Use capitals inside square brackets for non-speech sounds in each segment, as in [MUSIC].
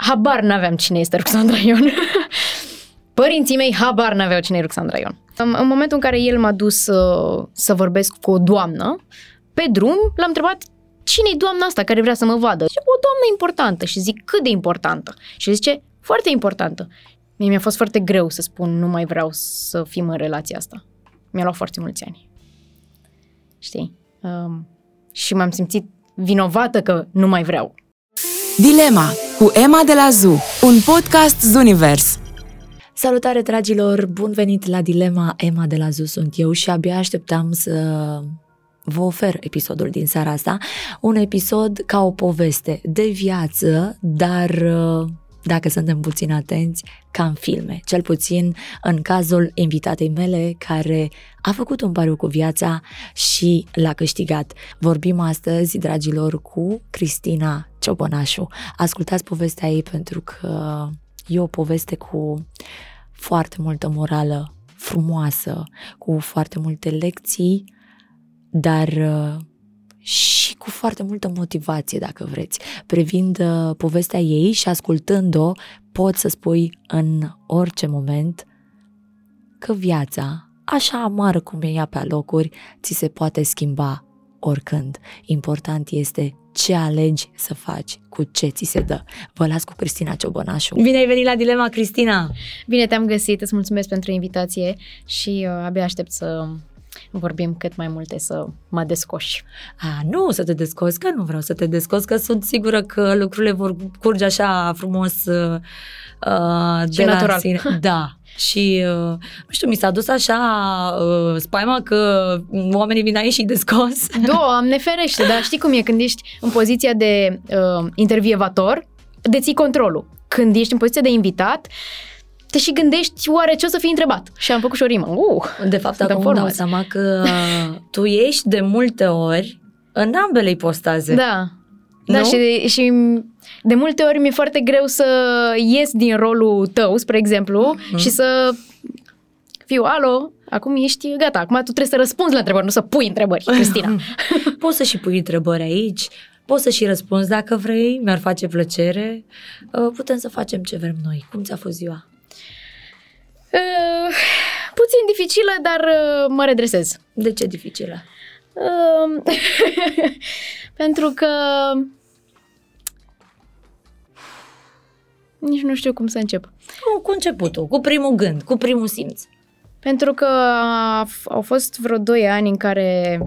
habar n-aveam cine este Ruxandra Ion. [LAUGHS] Părinții mei habar n-aveau cine e Ruxandra Ion. În, în momentul în care el m-a dus uh, să vorbesc cu o doamnă, pe drum l-am întrebat cine e doamna asta care vrea să mă vadă? Și o doamnă importantă și zic cât de importantă. Și zice foarte importantă. Mie mi-a fost foarte greu să spun nu mai vreau să fim în relația asta. Mi-a luat foarte mulți ani. Știi? Um, și m-am simțit vinovată că nu mai vreau. Dilema cu Emma de la ZU, un podcast Zunivers. Salutare, dragilor! Bun venit la Dilema Emma de la ZU sunt eu și abia așteptam să vă ofer episodul din seara asta. Un episod ca o poveste de viață, dar dacă suntem puțin atenți, ca în filme. Cel puțin în cazul invitatei mele care a făcut un pariu cu viața și l-a câștigat. Vorbim astăzi, dragilor, cu Cristina Ciobănașu. Ascultați povestea ei pentru că e o poveste cu foarte multă morală frumoasă, cu foarte multe lecții, dar și cu foarte multă motivație, dacă vreți. Privind uh, povestea ei și ascultând-o, poți să spui în orice moment că viața, așa amară cum e ea pe locuri, ți se poate schimba oricând. Important este ce alegi să faci, cu ce ți se dă. Vă las cu Cristina Ciobănașu. Bine ai venit la Dilema, Cristina! Bine te-am găsit, îți mulțumesc pentru invitație și uh, abia aștept să vorbim cât mai multe să mă descoși. A, nu să te descoți, că nu vreau să te descoți, că sunt sigură că lucrurile vor curge așa frumos uh, uh de natural. la sine. [LAUGHS] Da. Și, uh, nu știu, mi s-a dus așa uh, spaima că oamenii vin aici și descos. [LAUGHS] Doamne ferește, dar știi cum e când ești în poziția de uh, intervievator, deții controlul. Când ești în poziția de invitat, uh, te și gândești oare ce o să fii întrebat. Și am făcut și o rimă. Uh, de fapt, acum îmi dau seama că [LAUGHS] tu ești de multe ori în ambele ipostaze. Da. Da, nu? și, și de multe ori mi-e foarte greu să ies din rolul tău, spre exemplu, mm-hmm. și să fiu, alo, acum ești gata, acum tu trebuie să răspunzi la întrebări, nu să pui întrebări, Cristina. [LAUGHS] Poți să și pui întrebări aici, poți să și răspunzi dacă vrei, mi-ar face plăcere, uh, putem să facem ce vrem noi. Cum ți-a fost ziua? Uh, puțin dificilă, dar uh, mă redresez. De ce dificilă? Uh, [LAUGHS] pentru că nici nu știu cum să încep. Cu, cu începutul, cu primul gând, cu primul simț. Pentru că au fost vreo doi ani în care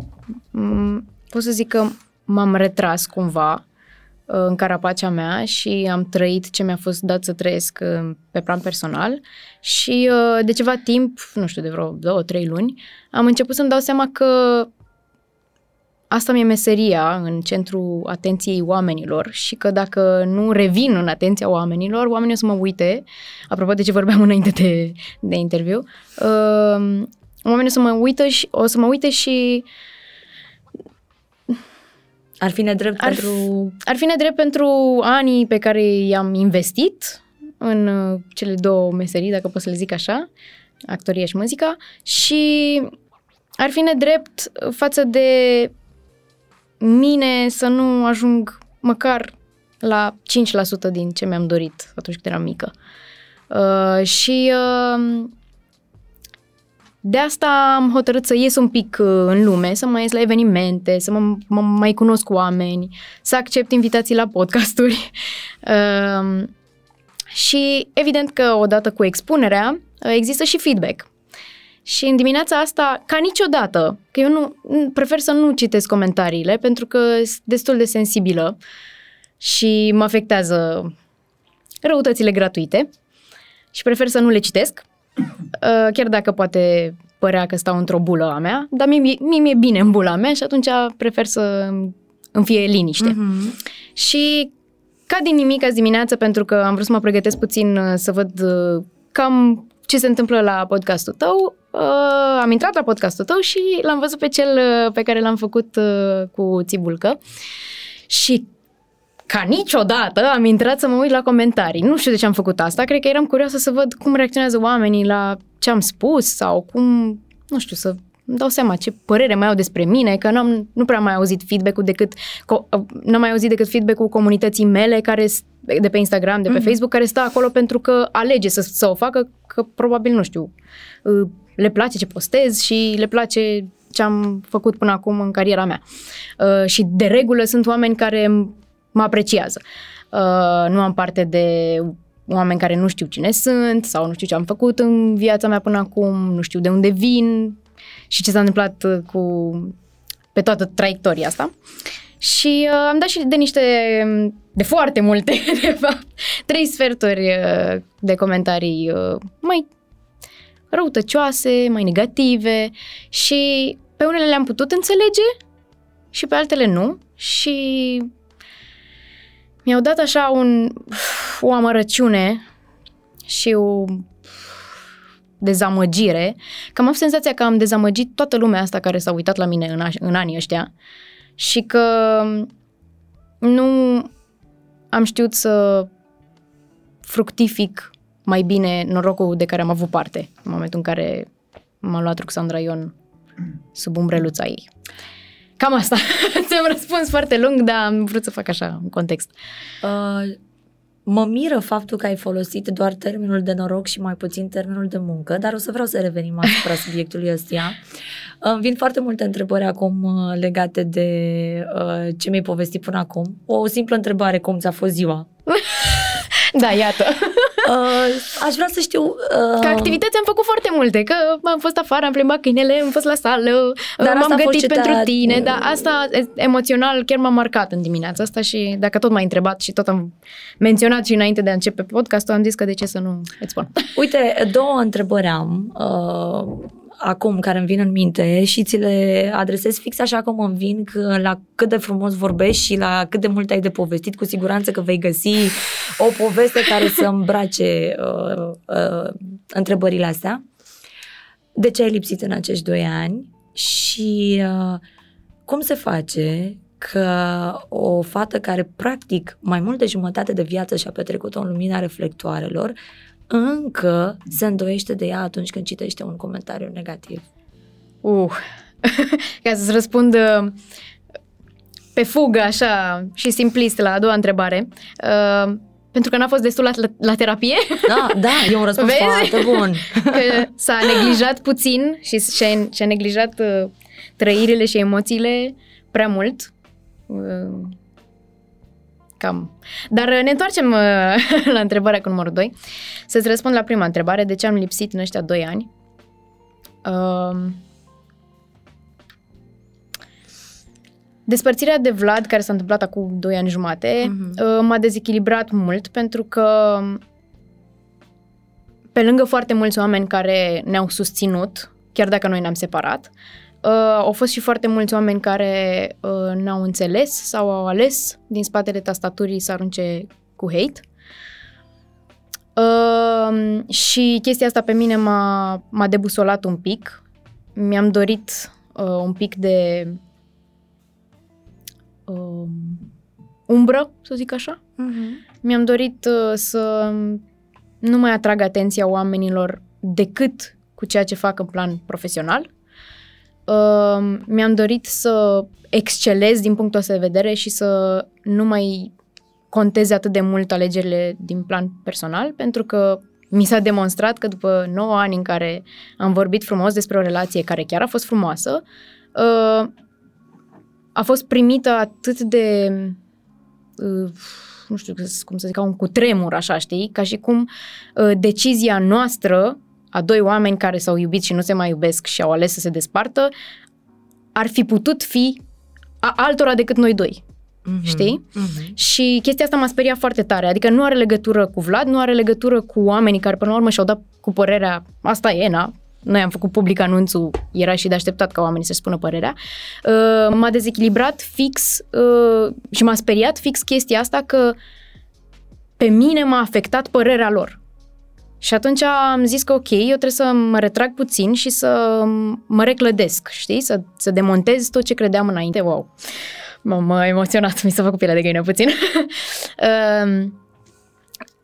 m- pot să zic că m-am retras cumva în carapacea mea și am trăit ce mi-a fost dat să trăiesc uh, pe plan personal. Și uh, de ceva timp, nu știu, de vreo două, trei luni, am început să-mi dau seama că asta mi-e meseria în centrul atenției oamenilor și că dacă nu revin în atenția oamenilor, oamenii o să mă uite, apropo de ce vorbeam [LAUGHS] înainte de, de interviu, uh, oamenii o să mă uită și o să mă uite și ar fi nedrept ar, pentru... Ar fi nedrept pentru anii pe care i-am investit în uh, cele două meserii, dacă pot să le zic așa, actoria și muzica, și ar fi nedrept față de mine să nu ajung măcar la 5% din ce mi-am dorit atunci când eram mică. Uh, și uh, de asta am hotărât să ies un pic uh, în lume, să mai ies la evenimente, să mă, mă mai cunosc cu oameni, să accept invitații la podcasturi. Uh, [LAUGHS] și evident că odată cu expunerea uh, există și feedback. Și în dimineața asta, ca niciodată, că eu nu prefer să nu citesc comentariile pentru că sunt destul de sensibilă și mă afectează răutățile gratuite și prefer să nu le citesc Uh, [COUGHS] chiar dacă poate părea că stau într-o bulă a mea, dar mie, mie mi-e bine în bula mea și atunci prefer să îmi fie liniște. Mm-hmm. Și ca din nimic azi dimineață, pentru că am vrut să mă pregătesc puțin uh, să văd uh, cam ce se întâmplă la podcastul tău, uh, am intrat la podcastul tău și l-am văzut pe cel pe care l-am făcut uh, cu Țibulcă. Și ca niciodată am intrat să mă uit la comentarii. Nu știu de ce am făcut asta, cred că eram curioasă să văd cum reacționează oamenii la ce am spus sau cum, nu știu, să îmi dau seama ce părere mai au despre mine, că n-am, nu prea am mai auzit feedback-ul decât, co- n-am mai auzit decât feedback-ul comunității mele care s- de pe Instagram, de pe Mhm. Facebook, care stă acolo pentru că alege să, să o facă, că probabil, nu știu, uh, le place ce postez și le place ce am făcut până acum în cariera mea. Uh, și de regulă sunt oameni care mă apreciază. Uh, nu am parte de oameni care nu știu cine sunt sau nu știu ce am făcut în viața mea până acum, nu știu de unde vin și ce s-a întâmplat uh, cu pe toată traiectoria asta. Și uh, am dat și de niște, de foarte multe, [LAUGHS] de fapt, trei sferturi uh, de comentarii uh, mai răutăcioase, mai negative și pe unele le-am putut înțelege și pe altele nu și mi-au dat așa un, o amărăciune și o dezamăgire, că am avut senzația că am dezamăgit toată lumea asta care s-a uitat la mine în, aș, în anii ăștia și că nu am știut să fructific mai bine norocul de care am avut parte în momentul în care m-a luat Ruxandra Ion sub umbreluța ei. Cam asta. [LAUGHS] Ți-am răspuns foarte lung, dar am vrut să fac așa un context. Uh, mă miră faptul că ai folosit doar termenul de noroc și mai puțin termenul de muncă, dar o să vreau să revenim asupra [LAUGHS] subiectului ăstuia. Îmi vin foarte multe întrebări acum uh, legate de uh, ce mi-ai povestit până acum. O simplă întrebare, cum ți-a fost ziua? [LAUGHS] Da, iată. Uh, aș vrea să știu... Uh, Ca activități am făcut foarte multe, că am fost afară, am plimbat câinele, am fost la sală, Dar asta m-am a fost gătit ce pentru te-a- tine, dar asta e- emoțional chiar m-a marcat în dimineața asta și dacă tot m-ai întrebat și tot am menționat și înainte de a începe podcastul, am zis că de ce să nu îți spun. Uite, două întrebări am uh, acum care îmi vin în minte și ți le adresez fix așa cum îmi vin că la cât de frumos vorbești și la cât de mult ai de povestit, cu siguranță că vei găsi o poveste care să îmbrace uh, uh, întrebările astea. De ce ai lipsit în acești doi ani și uh, cum se face că o fată care practic mai mult de jumătate de viață și-a petrecut-o în lumina reflectoarelor încă se îndoiește de ea atunci când citește un comentariu negativ. Uh. [LAUGHS] Ca să-ți răspund uh, pe fugă, așa, și simplist la a doua întrebare. Uh, pentru că n-a fost destul la, la, la terapie, [LAUGHS] Da, da, e un răspuns Vezi? foarte bun. [LAUGHS] că s-a neglijat puțin și și-a, și-a neglijat uh, trăirile și emoțiile prea mult. Uh, cam. Dar uh, ne întoarcem uh, [LAUGHS] la întrebarea cu numărul 2. Să-ți răspund la prima întrebare, de ce am lipsit în ăștia 2 ani. Uh, Despărțirea de Vlad, care s-a întâmplat acum 2 ani jumate, Mhm. uh, m-a dezechilibrat mult pentru că pe lângă foarte mulți oameni care ne-au susținut, chiar dacă noi ne-am separat, uh, au fost și foarte mulți oameni care uh, n-au înțeles sau au ales din spatele tastaturii să arunce cu hate. Uh, și chestia asta pe mine m-a, m-a debusolat un pic. Mi-am dorit uh, un pic de uh, umbră, să zic așa. Mi-am dorit uh, să nu mai atrag atenția oamenilor decât cu ceea ce fac în plan profesional. Uh, mi-am dorit să excelez din punctul ăsta de vedere și să nu mai conteze atât de mult alegerile din plan personal, pentru că mi s-a demonstrat că după 9 ani în care am vorbit frumos despre o relație care chiar a fost frumoasă, uh, a fost primită atât de uh, nu știu cum să zic, ca un cutremur, așa, știi? Ca și cum uh, decizia noastră a doi oameni care s-au iubit și nu se mai iubesc și au ales să se despartă, ar fi putut fi a altora decât noi doi. Mhm. Știi? Mhm. Și chestia asta m-a speriat foarte tare. Adică nu are legătură cu Vlad, nu are legătură cu oamenii care până la urmă și-au dat cu părerea asta e, na, noi am făcut public anunțul, era și de așteptat ca oamenii să-și spună părerea. Uh, m-a dezechilibrat fix uh, și m-a speriat fix chestia asta că pe mine m-a afectat părerea lor. Și atunci am zis că ok, eu trebuie să mă retrag puțin și să mă reclădesc, știi? Să, să demontez tot ce credeam înainte. Wow! M-am uh, emoționat, mi s-a făcut pielea de găină puțin. [LAUGHS]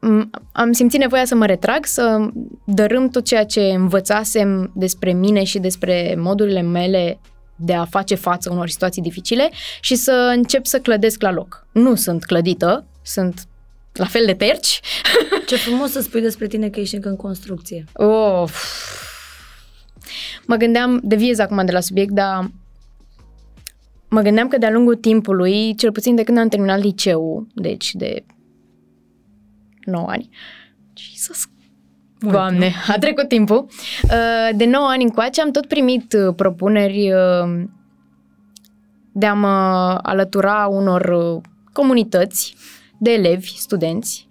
Um, am simțit nevoia să mă retrag, să dărâm tot ceea ce învățasem despre mine și despre modurile mele de a face față unor situații dificile și să încep să clădesc la loc. Nu sunt clădită, sunt la fel de terci. Ce frumos să spui despre tine că ești încă în construcție. Oh, mă gândeam, deviez acum de la subiect, dar mă gândeam că de-a lungul timpului, cel puțin de când am terminat liceu, deci de 9 ani, Jesus mult, Doamne, nu? a trecut timpul. Uh, de 9 ani încoace am tot primit uh, propuneri uh, de a mă alătura unor comunități de elevi, studenți,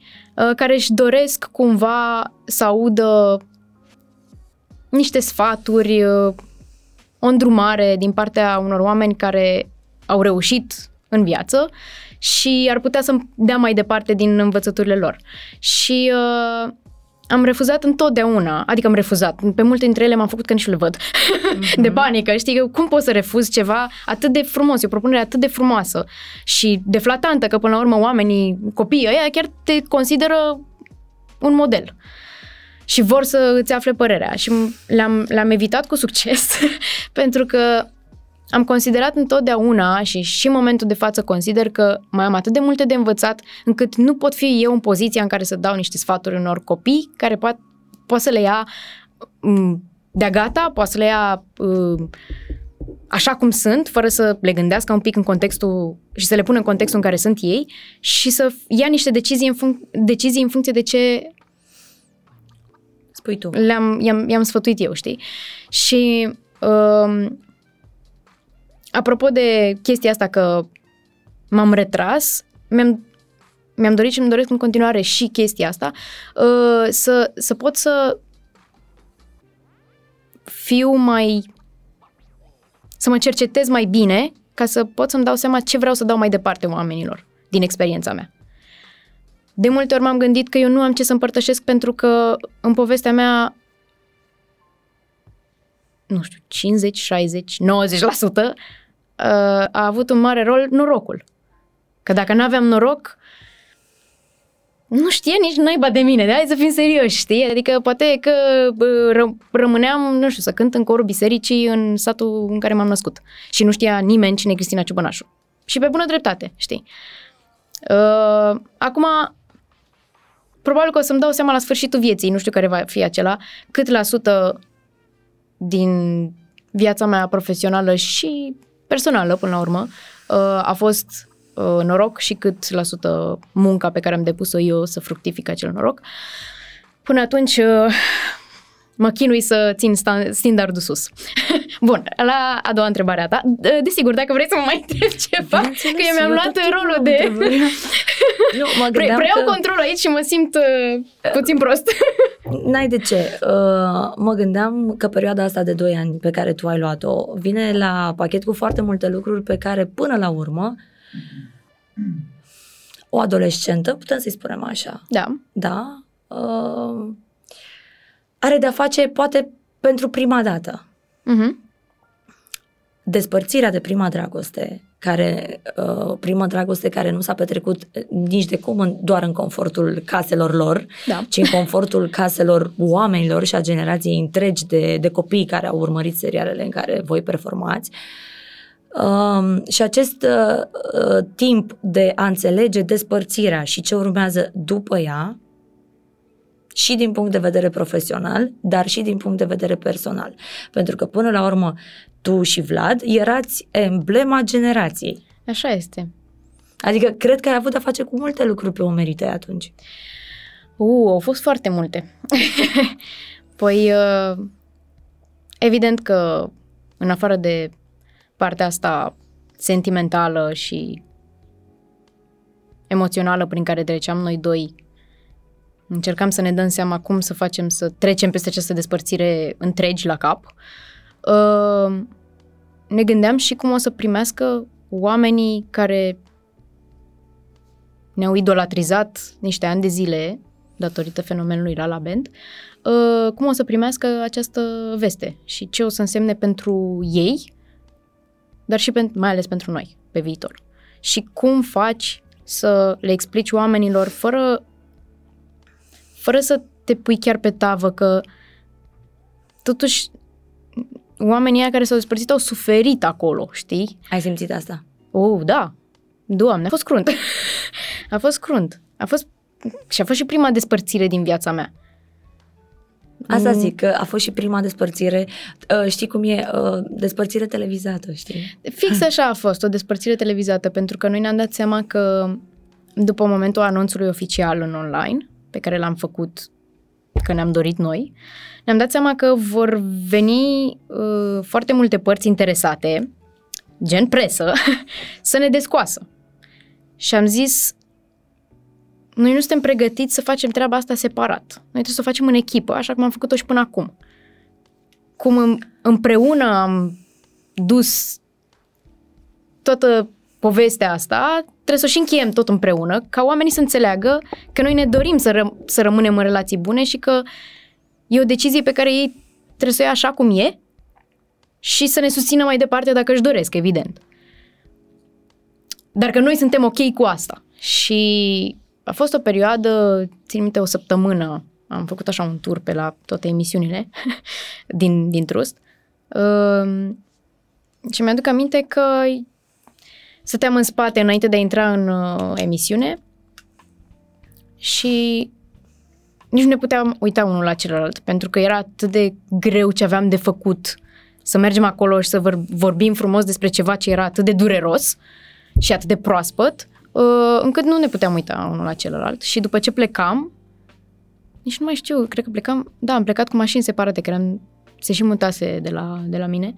care își doresc cumva să audă niște sfaturi, o îndrumare din partea unor oameni care au reușit în viață și ar putea să dea mai departe din învățăturile lor. Și uh, am refuzat întotdeauna, adică am refuzat, pe multe dintre ele m-am făcut că nici nu le văd, mm-hmm. [LAUGHS] de panică, știi, cum poți să refuzi ceva atât de frumos, e o propunere atât de frumoasă și de flatantă, că până la urmă oamenii, copiii ăia chiar te consideră un model și vor să îți afle părerea. Și le-am, le-am evitat cu succes [LAUGHS] pentru că am considerat întotdeauna și și în momentul de față consider că mai am atât de multe de învățat încât nu pot fi eu în poziția în care să dau niște sfaturi unor copii care poate poate să le ia mm, de-a gata, poate să le ia mm, așa cum sunt, fără să le gândească un pic în contextul și să le pună în contextul în care sunt ei și să ia niște decizii în, func- decizii în funcție de ce spui tu. Le-am, i-am, i-am sfătuit eu, știi? Și uh, apropo de chestia asta că m-am retras, mi-am, mi-am dorit și îmi doresc în continuare și chestia asta, uh, să, să pot să fiu mai... să mă cercetez mai bine ca să pot să-mi dau seama ce vreau să dau mai departe oamenilor din experiența mea. De multe ori m-am gândit că eu nu am ce să împărtășesc pentru că în povestea mea nu știu, 50, 60, 90% a avut un mare rol norocul. Că dacă nu aveam noroc, nu știe nici naiba de mine, de hai să fim serioși, știi? Adică poate că ră- rămâneam, nu știu, să cânt în corul bisericii în satul în care m-am născut. Și nu știa nimeni cine e Cristina Ciubănașu. Și pe bună dreptate, știi? Uh, acum, probabil că o să-mi dau seama la sfârșitul vieții, nu știu care va fi acela, cât la sută din viața mea profesională și personală până la urmă. Uh, a fost uh, noroc și cât la sută munca pe care am depus-o eu să fructific acel noroc. Până atunci uh, mă chinui să țin standardul sus. [LAUGHS] Bun, la a doua întrebare a ta. Desigur, dacă vrei să mă mai întreb ceva, că eu mi-am luat rolul de... nu, [LAUGHS] mă Pre- preiau că... controlul aici și mă simt uh, puțin prost. [LAUGHS] N-ai de ce. Uh, mă gândeam că perioada asta de 2 ani pe care tu ai luat-o vine la pachet cu foarte multe lucruri pe care până la urmă o adolescentă, putem să-i spunem așa. Da. Da. Uh, are de-a face poate pentru prima dată. Uh-huh. Despărțirea de prima dragoste, care uh, prima dragoste care nu s-a petrecut nici de cum în, doar în confortul caselor lor, da. ci în confortul caselor oamenilor și a generației întregi de, de copii care au urmărit serialele în care voi performați. Um, și acest uh, uh, timp de a înțelege despărțirea și ce urmează după ea, și din punct de vedere profesional, dar și din punct de vedere personal. Pentru că până la urmă tu și Vlad erați emblema generației. Așa este. Adică cred că ai avut de-a face cu multe lucruri pe umerii tăi atunci. Uh, au fost foarte multe. [LAUGHS] păi, uh, evident că în afară de partea asta sentimentală și emoțională prin care treceam noi doi Încercam să ne dăm seama cum să facem să trecem peste această despărțire întregi la cap. Uh, ne gândeam și cum o să primească oamenii care ne-au idolatrizat niște ani de zile datorită fenomenului La La Band, uh, cum o să primească această veste și ce o să însemne pentru ei, dar și pentru, mai ales pentru noi pe viitor. Și cum faci să le explici oamenilor fără fără să te pui chiar pe tavă că totuși oamenii aia care s-au despărțit au suferit acolo, știi? Ai simțit asta? Oh, da. Doamne, a fost crunt. [LAUGHS] a fost crunt. A fost și a fost și prima despărțire din viața mea. Asta zic, că a fost și prima despărțire. Uh, știi cum e? Uh, despărțire televizată, știi? Fix [LAUGHS] așa a fost, o despărțire televizată, pentru că noi ne-am dat seama că după momentul anunțului oficial în online, pe care l-am făcut, că ne-am dorit noi, ne-am dat seama că vor veni uh, foarte multe părți interesate, gen presă, [LAUGHS] să ne descoasă. Și am zis, noi nu suntem pregătiți să facem treaba asta separat. Noi trebuie să o facem în echipă, așa cum am făcut-o și până acum. Cum împreună am dus toată povestea asta, trebuie să o și încheiem tot împreună, ca oamenii să înțeleagă că noi ne dorim să, ră- să rămânem în relații bune și că e o decizie pe care ei trebuie să o ia așa cum e și să ne susțină mai departe dacă își doresc, evident. Dar că noi suntem ok cu asta. Și a fost o perioadă, țin minte, o săptămână, am făcut așa un tur pe la toate emisiunile [LAUGHS] din, din Trust. Uh, și mi-aduc aminte că stăteam în spate înainte de a intra în uh, emisiune și nici nu ne puteam uita unul la celălalt, pentru că era atât de greu ce aveam de făcut să mergem acolo și să vorbim frumos despre ceva ce era atât de dureros și atât de proaspăt, uh, încât nu ne puteam uita unul la celălalt. Și după ce plecam, nici nu mai știu, cred că plecam, da, am plecat cu mașini separate, că eram, se și mutase de la, de la mine.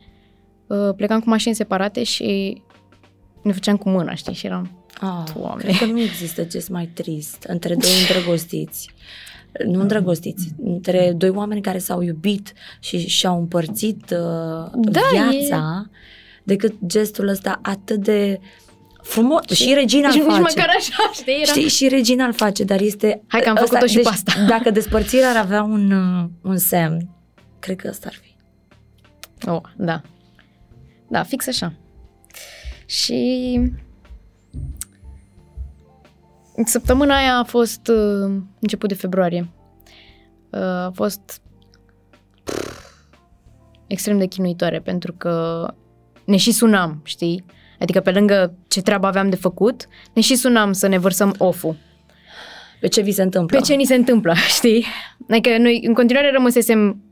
Uh, plecam cu mașini separate și ne făceam cu mâna, știi, și eram, Ah, Doamne. Cred că nu există gest mai trist între doi [LAUGHS] îndrăgostiți. Nu îndrăgostiți, între doi oameni care s-au iubit și și-au împărțit uh, da, viața, e... decât gestul ăsta atât de frumos. Și, și Regina îl face. Nici măcar așa, știi? Era... Știi, și Regina îl face, dar este... Hai că am făcut-o și deci, pe asta. [LAUGHS] Dacă despărțirea ar avea un, uh, un semn, cred că ăsta ar fi. Oh, da. Da, fix așa. Și săptămâna aia a fost uh, început de februarie. Uh, a fost extrem de chinuitoare pentru că ne și sunam, știi? Adică pe lângă ce treabă aveam de făcut, ne și sunam să ne vărsăm off Pe ce vi se întâmplă? Pe ce ni se întâmplă, [LAUGHS] știi? Adică noi în continuare rămăsesem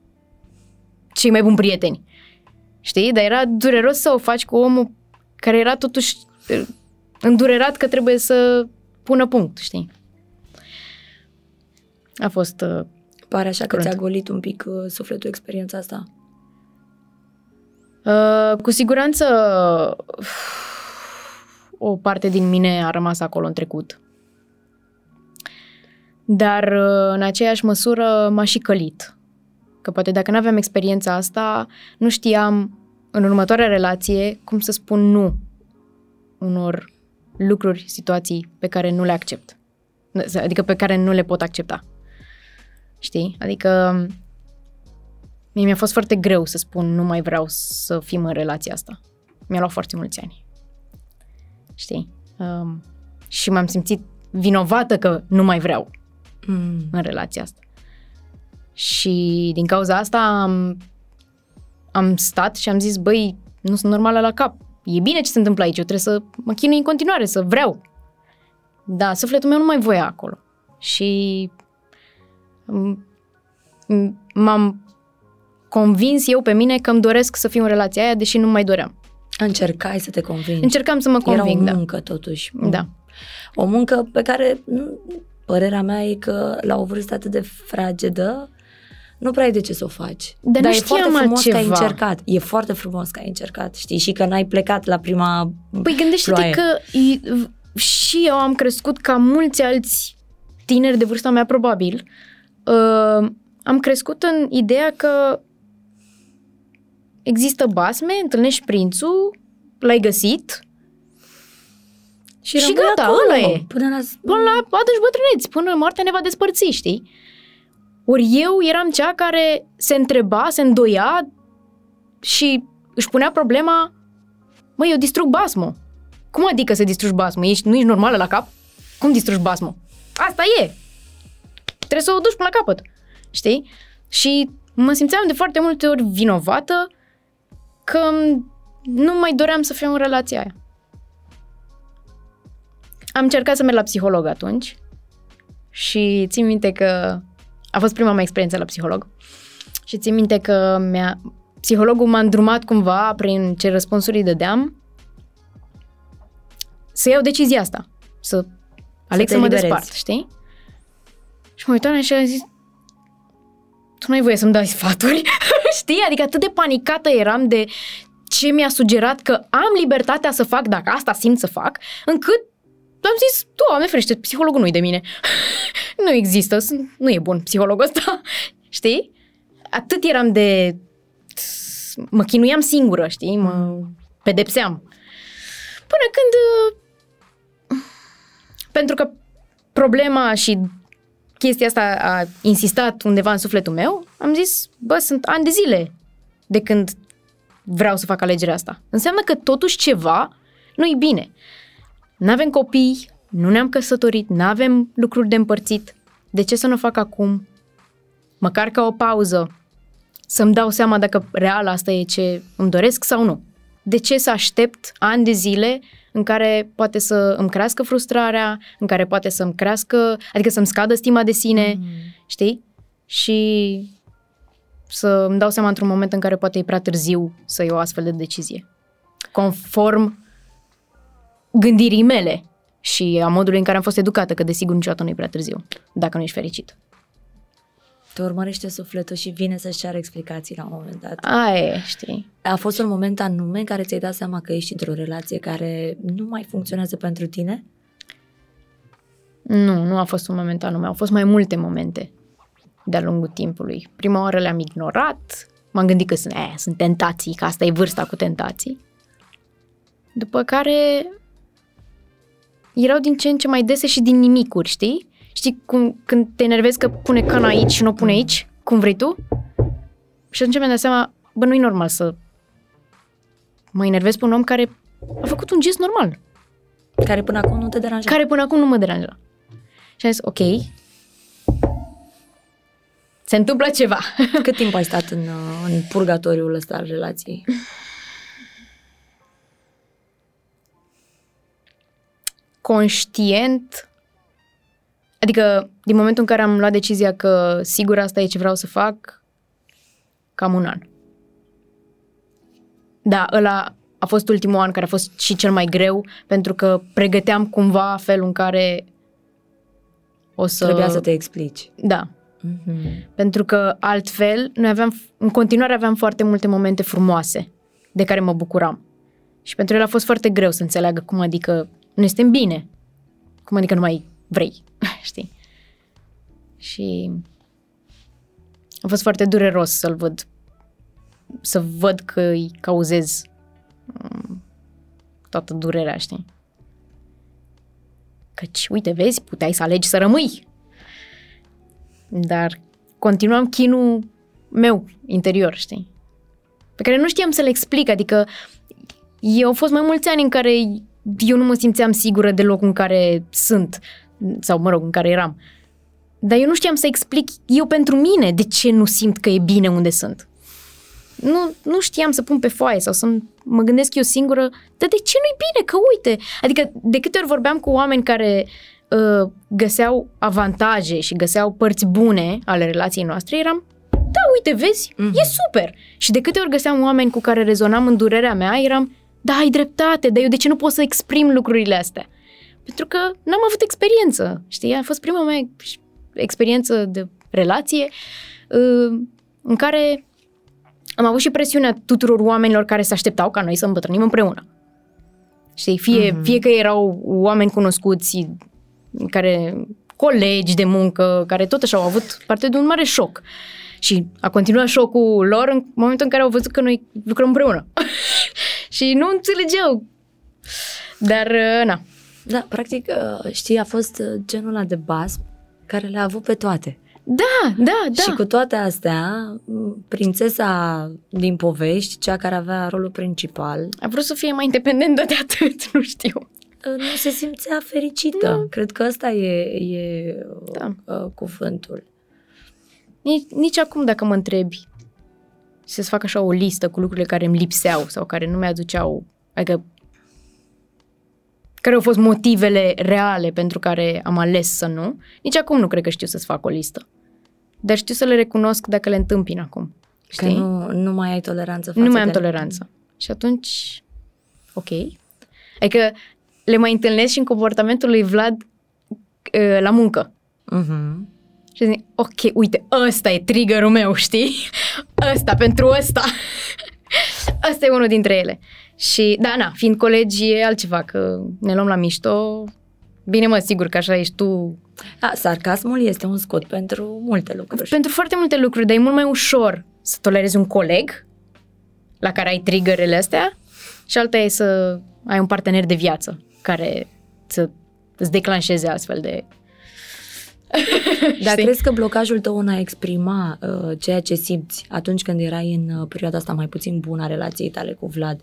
cei mai buni prieteni. Știi? Dar era dureros să o faci cu omul care era totuși uh, îndurerat că trebuie să pună punct, știi? A fost uh, Pare așa crunt. că ți-a golit un pic uh, sufletul experiența asta. Uh, cu siguranță o parte din mine a rămas acolo în trecut. Dar uh, în aceeași măsură m-a și călit. Că poate dacă nu aveam experiența asta, nu știam în următoarea relație cum să spun nu unor lucruri, situații pe care nu le accept. Adică pe care nu le pot accepta. Știi? Adică mie mi-a fost foarte greu să spun nu mai vreau să fim în relația asta. Mi-a luat foarte mulți ani. Știi? Um, și m-am simțit vinovată că nu mai vreau mm. în relația asta. Și din cauza asta am, am stat și am zis, băi, nu sunt normală la cap e bine ce se întâmplă aici, eu trebuie să mă chinui în continuare, să vreau. Da, sufletul meu nu mai voia acolo. Și m-am convins eu pe mine că îmi doresc să fiu în relația aia, deși nu mai doream. Încercai să te convingi. Încercam să mă conving, Era o muncă, da. totuși. Da. O muncă pe care, părerea mea e că la o vârstă atât de fragedă, nu prea ai de ce să o faci. Dar, Dar e foarte frumos altceva. că ai încercat. E foarte frumos că ai încercat, știi? Și că n-ai plecat la prima Păi gândește-te ploaie. că și eu am crescut ca mulți alți tineri de vârsta mea probabil. Uh, am crescut în ideea că există basme, întâlnești prințul, l-ai găsit și, și gata, acolo, ăla e. Până la... Până la adânci bătrâneți, până moartea ne va despărți, știi? Ori eu eram cea care se întreba, se îndoia și își punea problema măi, eu distrug basmul. Cum adică să distrugi basmul? Ești, nu ești normală la cap? Cum distrugi basmul? Asta e! Trebuie trebuie să o duci până la capăt, știi? Și mă simțeam de foarte multe ori vinovată că nu mai doream să fiu în relația aia. Am încercat să merg la psiholog atunci și țin minte că a fost prima mea experiență la psiholog și țin minte că mi-a, psihologul m-a îndrumat cumva prin ce răspunsuri îi dădeam să iau decizia asta, să aleg să, să mă eliberezi. despart, știi? Și mă uitam și am zis, tu nu ai voie să-mi dai sfaturi, [LAUGHS] știi? Adică atât de panicată eram de ce mi-a sugerat că am libertatea să fac dacă asta simt să fac, încât am zis, Doamne ferește, psihologul nu-i de mine. [LAUGHS] nu există, sunt- nu e bun psihologul ăsta, [LAUGHS] știi? Atât eram de... Mă chinuiam singură, știi? Mă pedepseam. Până când... uh, Pentru că problema și chestia asta a insistat undeva în sufletul meu, am zis, bă, sunt ani de zile de când vreau să fac alegerea asta. Înseamnă că totuși ceva nu-i bine. N-avem copii, nu ne-am căsătorit, n-avem lucruri de împărțit. De ce să nu o fac acum? Măcar ca o pauză. Să-mi dau seama dacă real asta e ce îmi doresc sau nu. De ce să aștept ani de zile în care poate să îmi crească frustrarea, în care poate să-mi crească, adică să-mi scadă stima de sine, mm. știi? Și să îmi dau seama într-un moment în care poate e prea târziu să iau o astfel de decizie. Conform gândirii mele și a modului în care am fost educată, că desigur niciodată nu e prea târziu, dacă nu ești fericit. Te urmărește sufletul și vine să-și ceară explicații la un moment dat. Aia e, știi? A fost un moment anume în care ți-ai dat seama că ești într-o relație care nu mai funcționează pentru tine? Nu, nu a fost un moment anume, au fost mai multe momente de-a lungul timpului. Prima oară le-am ignorat, m-am gândit că sunt, eh, sunt tentații, că asta e vârsta cu tentații. După care erau din ce în ce mai dese și din nimicuri, știi? Știi cum, când te enervezi că pune cana aici și nu o pune aici, cum vrei tu? Și atunci mi-am dat seama, bă, nu e normal să mă enervez pe un om care a făcut un gest normal, Care până acum nu te deranja? care până acum nu mă deranja. Și am zis, ok, se întâmplă ceva. Cât timp ai stat în, uh, în purgatoriul ăsta al relației? [LAUGHS] Conștient, adică din momentul în care am luat decizia că sigur asta e ce vreau să fac, cam un an. Da, ăla a fost ultimul an care a fost și cel mai greu, pentru că pregăteam cumva felul în care o să... Trebuia să te explici. Da, Mm-hmm. Pentru că altfel, noi aveam, în continuare aveam foarte multe momente frumoase de care mă bucuram. Și pentru el a fost foarte greu să înțeleagă cum adică nu suntem bine. Cum adică nu mai vrei, [LAUGHS] știi? Și a fost foarte dureros să-l văd, să văd că îi cauzez mm, toată durerea, știi? Căci, uite, vezi, puteai să alegi să rămâi. Dar continuam chinul meu interior, știi? Pe care nu știam să-l explic, adică eu au fost mai mulți ani în care eu nu mă simțeam sigură de locul în care sunt, sau mă rog, în care eram. Dar eu nu știam să explic eu pentru mine de ce nu simt că e bine unde sunt. Nu, nu știam să pun pe foaie sau să mă gândesc eu singură, dar de ce nu-i bine? Că uite, adică de câte ori vorbeam cu oameni care uh, găseau avantaje și găseau părți bune ale relației noastre, eram, da, uite, vezi, Mhm. e super. Și de câte ori găseam oameni cu care rezonam în durerea mea, eram, da, ai dreptate, dar eu de ce nu pot să exprim lucrurile astea? Pentru că n-am avut experiență, știi? A fost prima mea experiență de relație uh, în care am avut și presiunea tuturor oamenilor care se așteptau ca noi să îmbătrânim împreună. Știi, fie, Mhm. mm-hmm. fie că erau oameni cunoscuți, care colegi de muncă, care tot așa au avut parte de un mare șoc. Și a continuat șocul lor în momentul în care au văzut că noi lucrăm împreună. [LAUGHS] și nu înțelegeau. Dar, uh, na. Da, practic, uh, știi, a fost uh, genul ăla de bas care le-a avut pe toate. Da, da, da. Și cu toate astea, m, prințesa din povești, cea care avea rolul principal, A vrut să fie mai independentă de atât, [LAUGHS] nu știu. nu se simțea fericită. Da. Cred că ăsta e, e Da. uh, cuvântul. Nici, nici acum dacă mă întrebi să-ți fac așa o listă cu lucrurile care îmi lipseau sau care nu mi-aduceau, adică care au fost motivele reale pentru care am ales să nu, nici acum nu cred că știu să-ți fac o listă. Dar știu să le recunosc dacă le întâmpin acum. Că Știi? nu, nu mai ai toleranță față nu mai am de toleranță. Și atunci, ok. Adică le mai întâlnesc și în comportamentul lui Vlad uh, la muncă. Mhm. Și zic, ok, uite, ăsta e triggerul meu, știi? [LAUGHS] Ăsta, pentru ăsta. [LAUGHS] Ăsta e unul dintre ele. Și, da, na, fiind colegi e altceva, că ne luăm la mișto. Bine, mă, sigur că așa ești tu. Da, sarcasmul este un scut pentru multe lucruri. Pentru foarte multe lucruri, dar e mult mai ușor să tolerezi un coleg la care ai triggerele astea și alta e să ai un partener de viață care să îți declanșeze astfel de... Dar Știi? crezi că blocajul tău în a exprima uh, ceea ce simți atunci când erai în uh, perioada asta mai puțin bună a relației tale cu Vlad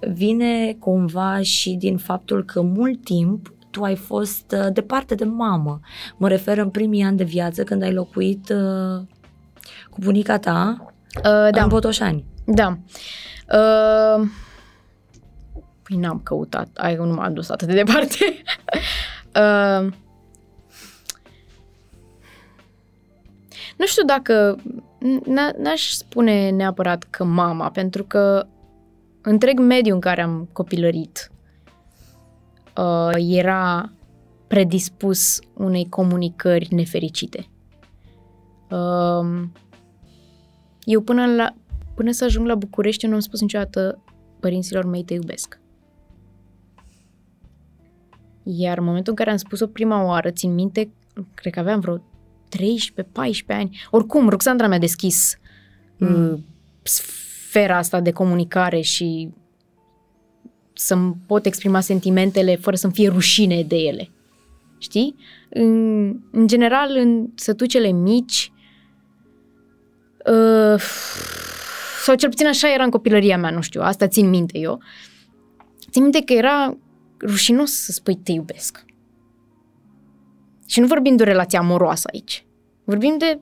vine cumva și din faptul că mult timp tu ai fost uh, departe de mamă. Mă refer în primii ani de viață când ai locuit uh, cu bunica ta Uh, da. în Botoșani. Da. Uh, păi n-am căutat. Ai, nu m-am dus atât de departe. [LAUGHS] uh, nu știu dacă... n- N-aș spune neapărat că mama, pentru că întreg mediul în care am copilărit uh, era predispus unei comunicări nefericite. Uh, eu până, la, până să ajung la București eu nu am spus niciodată părinților mei te iubesc. Iar în momentul în care am spus-o prima oară, țin minte, cred că aveam vreo 13-14 ani. Oricum, Roxandra mi-a deschis Mm. mm. sfera asta de comunicare și să-mi pot exprima sentimentele fără să-mi fie rușine de ele. Știi? În, în general, în sătucele mici, uh, sau cel puțin așa era în copilăria mea, nu știu, asta țin minte eu. Țin minte că era rușinos să spui te iubesc. Și nu vorbim de o relație amoroasă aici. Vorbim de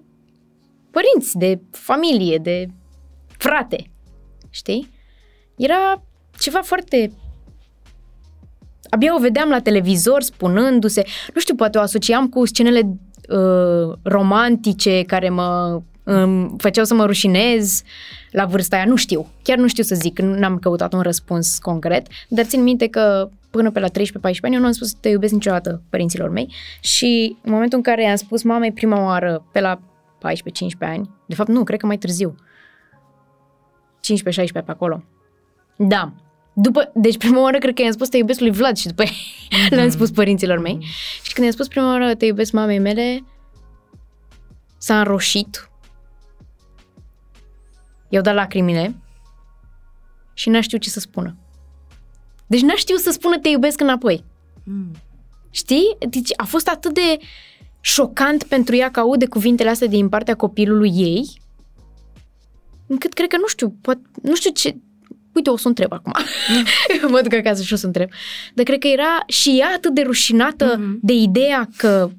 părinți, de familie, de frate. Știi? Era ceva foarte... Abia o vedeam la televizor spunându-se, nu știu, poate o asociam cu scenele uh, romantice care mă um, făceau să mă rușinez la vârsta aia, nu știu. Chiar nu știu să zic, nu am căutat un răspuns concret, dar țin minte că până pe la 13-14 ani eu nu am spus te iubesc niciodată părinților mei și în momentul în care i-am spus mamei prima oară pe la 14-15 ani, de fapt nu, cred că mai târziu, 15-16 pe acolo. Da. După, deci prima oară cred că i-am spus te iubesc lui Vlad și după mm-hmm. [LAUGHS] le-am spus părinților mei. Și când i-am spus prima oară te iubesc mamei mele, s-a înroșit, i-au dat lacrimile și n-a știut ce să spună. Deci n-a știut să spună te iubesc înapoi. Mm. Știi? Deci a fost atât de șocant pentru ea că aude cuvintele astea din partea copilului ei, încât cred că nu știu, poate, nu știu ce... Uite, o să o întreb acum. mă duc acasă și o să o întreb. Dar cred că era și ea atât de rușinată Mhm. de ideea că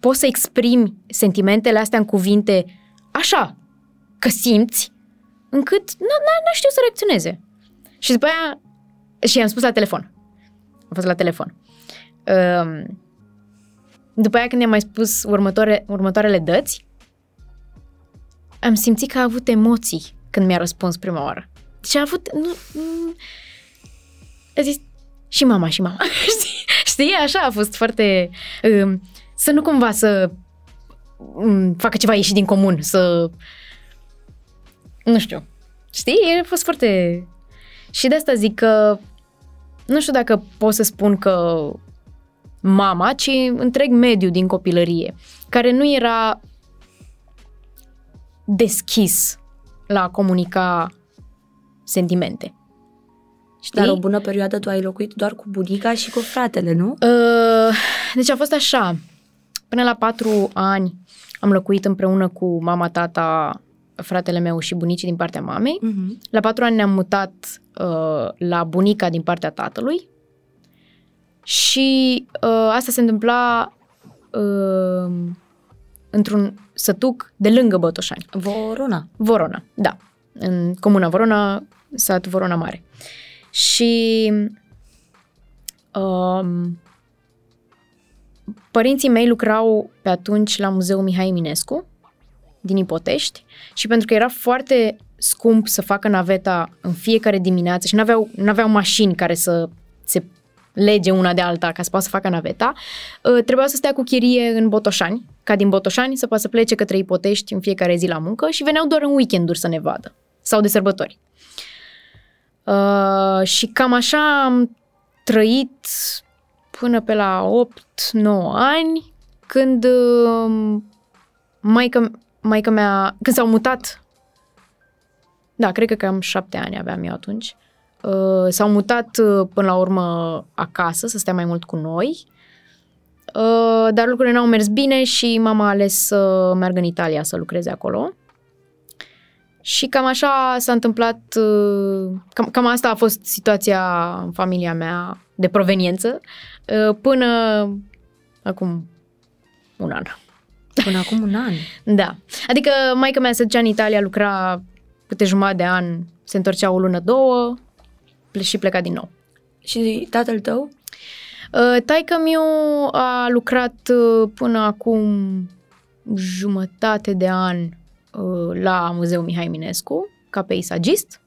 poți să exprimi sentimentele astea în cuvinte așa, că simți, încât n- n- n-a știut să reacționeze. Și după aia, și i-am spus la telefon. Am fost la telefon. Um, după aia când i-am mai spus următoare, următoarele dăți, am simțit că a avut emoții când mi-a răspuns prima oară. Deci a avut... Nu, nu, a zis, și mama, și mama. [LAUGHS] Știi? Știi? Așa a fost foarte... Um, să nu cumva să um, facă ceva ieșit din comun, să... Nu știu. Știi? A fost foarte... Și de asta zic că nu știu dacă pot să spun că mama, ci întreg mediu din copilărie, care nu era deschis la a comunica sentimente. Știi? Dar o bună perioadă tu ai locuit doar cu bunica și cu fratele, nu? Uh, deci a fost așa. Până la patru ani am locuit împreună cu mama, tata, fratele meu și bunicii din partea mamei. Mm-hmm. La patru ani ne-am mutat uh, la bunica din partea tatălui și uh, asta se întâmpla uh, într-un sătuc de lângă Botoșani. Vorona. Vorona, da. În comuna Vorona, sat Vorona Mare. Și um, părinții mei lucrau pe atunci la Muzeul Mihai Eminescu din Ipotești și pentru că era foarte scump să facă naveta în fiecare dimineață și nu aveau, n-aveau mașini care să se lege una de alta ca să poată să facă naveta, uh, trebuia să stea cu chirie în Botoșani, ca din Botoșani să poată să plece către Ipotești în fiecare zi la muncă și veneau doar în weekenduri să ne vadă sau de sărbători. Uh, și cam așa am trăit până pe la 8-9 ani, când uh, maică, maică mea, când s-au mutat, da, cred că cam șapte ani aveam eu atunci, uh, s-au mutat uh, până la urmă acasă să stea mai mult cu noi, uh, dar lucrurile n-au mers bine și mama a ales să meargă în Italia să lucreze acolo. Și cam așa s-a întâmplat, uh, cam, cam asta a fost situația în familia mea de proveniență uh, până acum un an. Până acum un an. Da. Adică maica mea se ducea în Italia, lucra câte jumătate de an, se întorcea o lună, două și pleca din nou. Și tatăl tău? Uh, taică meu a lucrat până acum jumătate de an la Muzeul Mihai Eminescu ca peisagist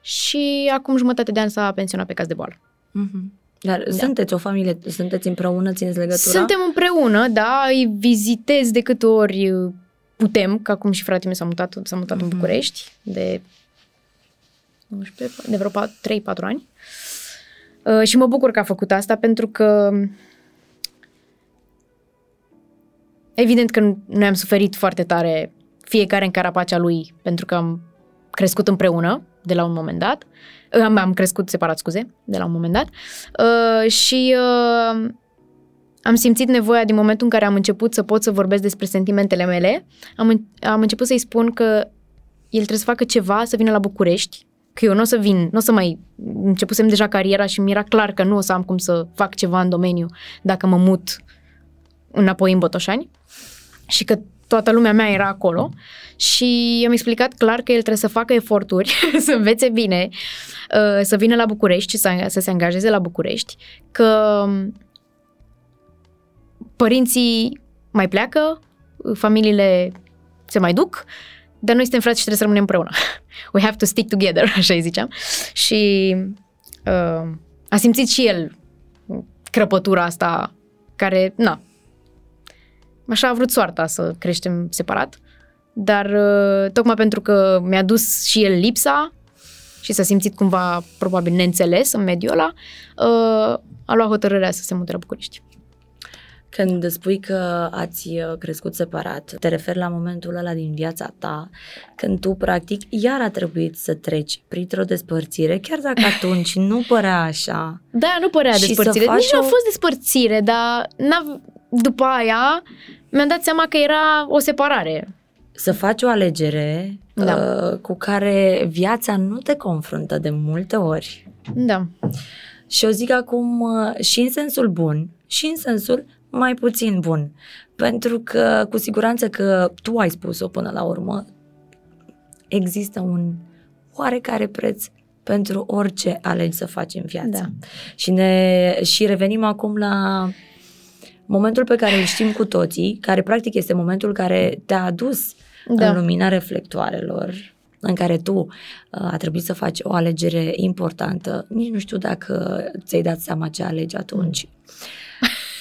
și acum jumătate de an s-a pensionat pe caz de boală. Mm-hmm. Dar da. sunteți o familie, sunteți împreună, țineți legătura? Suntem împreună, da, îi vizitez de câte ori putem, că acum și fratele meu s-a mutat, s-a mutat mm-hmm. în mhm. București de, nu știu, de vreo 3-4 ani. Uh, și mă bucur că a făcut asta pentru că evident că noi am suferit foarte tare fiecare în carapacea lui pentru că am crescut împreună de la un moment dat. Am, am crescut separat, scuze, de la un moment dat. Uh, și uh, am simțit nevoia din momentul în care am început să pot să vorbesc despre sentimentele mele. Am, am început să-i spun că el trebuie să facă ceva, să vină la București, că eu nu o să vin, nu o să mai... Începusem deja cariera și mi era clar că nu o să am cum să fac ceva în domeniu dacă mă mut înapoi în Botoșani și că toată lumea mea era acolo și i-am explicat clar că el trebuie să facă eforturi, [LAUGHS] să învețe bine, uh, să vină la București și să, să se angajeze la București, că părinții mai pleacă, familiile se mai duc, dar noi suntem frați și trebuie să rămânem împreună. [LAUGHS] We have to stick together, [LAUGHS] așa îi ziceam. Și uh, a simțit și el crăpătura asta care, na, așa a vrut soarta să creștem separat, dar uh, tocmai pentru că mi-a dus și el lipsa și s-a simțit cumva probabil neînțeles în mediul ăla, uh, a luat hotărârea să se mute la București. Când spui că ați uh, crescut separat, te referi la momentul ăla din viața ta, când tu, practic, iar a trebuit să treci printr-o despărțire, chiar dacă atunci nu părea așa. Da, nu părea despărțire. Nici o... nu a fost despărțire, dar n-a... după aia mi-am dat seama că era o separare. Să faci o alegere da. uh, cu care viața nu te confruntă de multe ori. Da. Și o zic acum uh, și în sensul bun și în sensul mai puțin bun. Pentru că cu siguranță că tu ai spus-o până la urmă, există un oarecare preț pentru orice alegi să faci în viață. Da. Și, ne, și revenim acum la momentul pe care îl știm cu toții, care practic este momentul care te-a adus da. în lumina reflectoarelor, în care tu uh, a trebuit să faci o alegere importantă. Nici nu știu dacă ți-ai dat seama ce alegi atunci.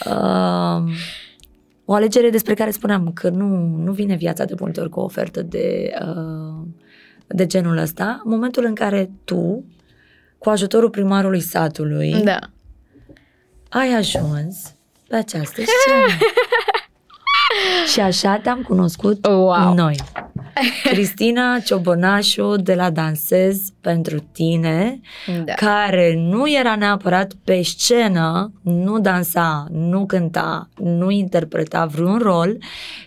Uh, [LAUGHS] o alegere despre care spuneam că nu, nu vine viața de multe ori cu o ofertă de, uh, de genul ăsta. Momentul în care tu, cu ajutorul primarului satului, da. ai ajuns pe această scenă. [LAUGHS] și așa te-am cunoscut wow. noi. Cristina Ciobănașu de la Dansez pentru tine, da. care nu era neapărat pe scenă, nu dansa, nu cânta, nu interpreta vreun rol,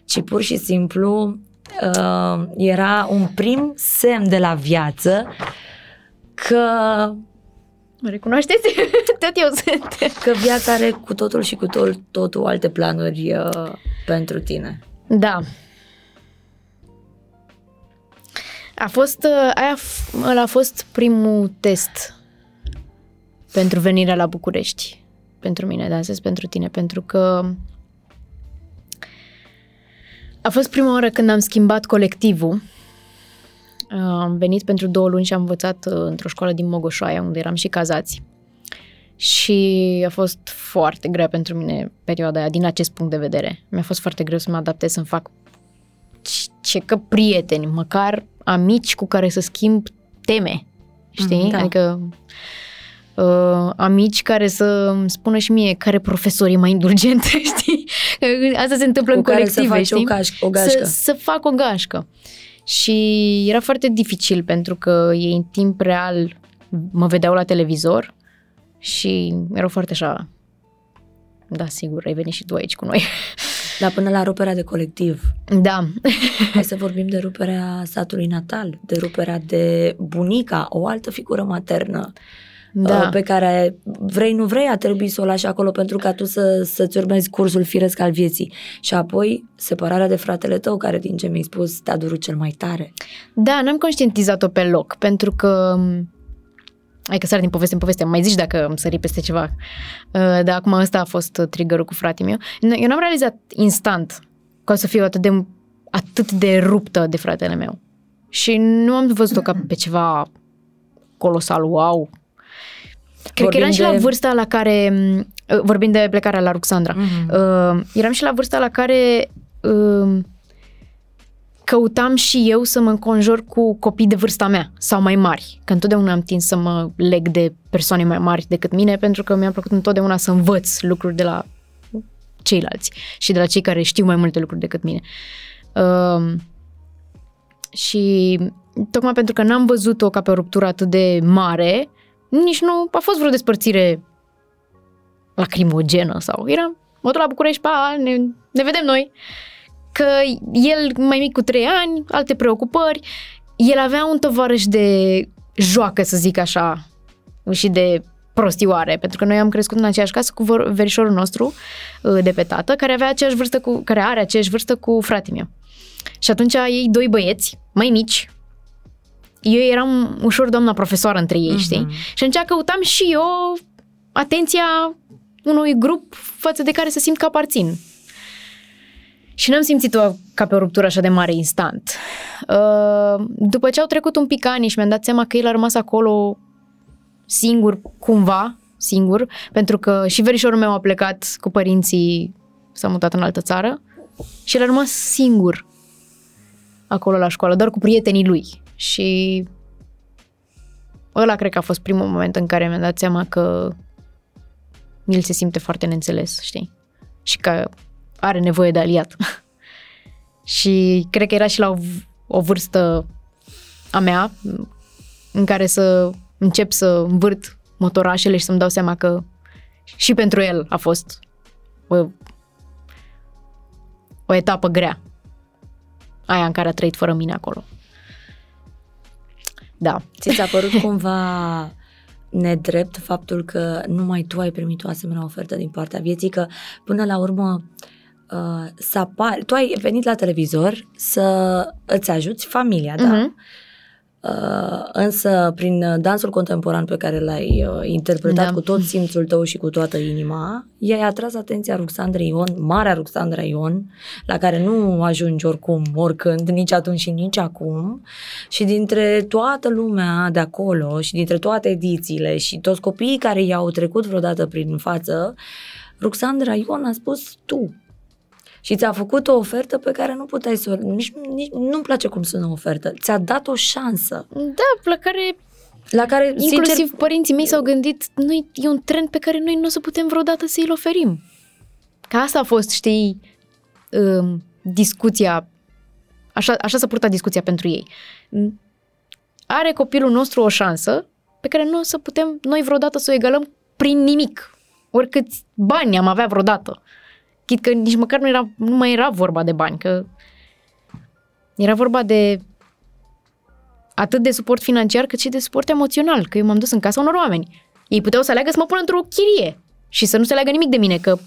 ci pur și simplu uh, era un prim semn de la viață că Mă recunoașteți? [LAUGHS] Tot eu sunt. Că viața are cu totul și cu totul, totul alte planuri uh, pentru tine. Da. A fost, uh, aia, f- ăla a fost primul test pentru venirea la București. Pentru mine, da, zis pentru tine, pentru că a fost prima oară când am schimbat colectivul. Uh, Am venit pentru două luni și am învățat uh, într-o școală din Mogoșoaia, unde eram și cazați. Și a fost foarte grea pentru mine perioada aia, din acest punct de vedere. Mi-a fost foarte greu să mă adaptez, să-mi fac ce- ce că prieteni, măcar amici cu care să schimb teme, știi? Mhm, da. Adică uh, amici care să îmi spună și mie care profesor e mai indulgent, [LAUGHS] știi? Asta se întâmplă Cu în care să colective, faci știi? o, gaș- o gașcă. Să, să fac o gașcă. Și era foarte dificil pentru că ei în timp real mă vedeau la televizor și erau foarte așa da, sigur, ai venit și tu aici cu noi. Dar până la ruperea de colectiv, Da, hai să vorbim de ruperea satului natal, de ruperea de bunica, o altă figură maternă da. uh, pe care vrei, nu vrei, a trebuit să o lași acolo pentru ca tu să, să-ți urmezi cursul firesc al vieții. Și apoi separarea de fratele tău, care din ce mi-ai spus te-a durut cel mai tare. Da, n-am conștientizat-o pe loc, pentru că Hai că sar din poveste în poveste, mai zici dacă îmi sări peste ceva. Uh, Dar acum ăsta a fost triggerul cu fratele meu. N- Eu n-am realizat instant că o să fiu atât de, atât de ruptă de fratele meu. Și nu am văzut-o ca pe ceva colosal, wow. Cred Vorbim că eram și de- la vârsta la care, uh, vorbim de plecarea la Ruxandra, Mhm. uh, eram și la vârsta la care uh, căutam și eu să mă înconjur cu copii de vârsta mea sau mai mari. Că întotdeauna am tins să mă leg de persoane mai mari decât mine pentru că mi-a plăcut întotdeauna să învăț lucruri de la ceilalți și de la cei care știu mai multe lucruri decât mine. Uh, și tocmai pentru că n-am văzut-o ca pe o ruptură atât de mare, nici nu a fost vreo despărțire lacrimogenă sau era mă duc la București, pa, ne, ne vedem noi. Că el mai mic cu trei ani, alte preocupări, el avea un tovarăș de joacă, să zic așa, și de prostioare, pentru că noi am crescut în aceeași casă cu vor- verișorul nostru uh, de pe tată, care avea aceeași vârstă cu, care are aceeași vârstă cu fratele meu. Și atunci ei doi băieți, mai mici, eu eram ușor doamna profesoară între ei, Mhm. știi? Și atunci căutam și eu atenția unui grup față de care să simt că aparțin. Și n-am simțit-o ca pe o ruptură așa de mare instant. Uh, După ce au trecut un pic ani și mi-am dat seama că el a rămas acolo singur, cumva, singur, pentru că și verișorul meu a plecat cu părinții, s-a mutat în altă țară și el a rămas singur acolo la școală, doar cu prietenii lui. Și ăla cred că a fost primul moment în care mi-am dat seama că el se simte foarte neînțeles, știi? Și că are nevoie de aliat. [LAUGHS] și cred că era și la o, v- o vârstă a mea în care să încep să învârt motorașele și să-mi dau seama că și pentru el a fost o, o etapă grea. Aia în care a trăit fără mine acolo. Da. Ți s-a părut cumva nedrept faptul că numai tu ai primit o asemenea ofertă din partea vieții, că până la urmă uh, să apari, tu ai venit la televizor să îți ajuți familia, da? Mhm. Uh, însă prin uh, dansul contemporan pe care l-ai uh, interpretat Da. cu tot simțul tău și cu toată inima, i-ai atras atenția Ruxandrei Ion, marea Ruxandra Ion, la care nu ajungi oricum, oricând, nici atunci și nici acum. Și dintre toată lumea de acolo și dintre toate edițiile și toți copiii care i-au trecut vreodată prin față, Ruxandra Ion a spus tu. Și ți-a făcut o ofertă pe care nu puteai să o... Nici, nici, nu-mi place cum sună ofertă. Ți-a dat o șansă Da, la care la care, inclusiv sincer, părinții mei s-au gândit, noi, e un trend pe care noi nu o să putem vreodată să îl oferim. Ca asta a fost, știi, um, discuția, așa, așa s-a purtat discuția pentru ei. Are copilul nostru o șansă pe care nu o să putem noi vreodată să o egalăm prin nimic. Oricâți bani am avea vreodată. Chit că nici măcar nu, era, nu mai era vorba de bani, că era vorba de atât de suport financiar cât și de suport emoțional, că eu m-am dus în casa unor oameni. Ei puteau să aleagă să mă pună într-o chirie și să nu se leagă nimic de mine, că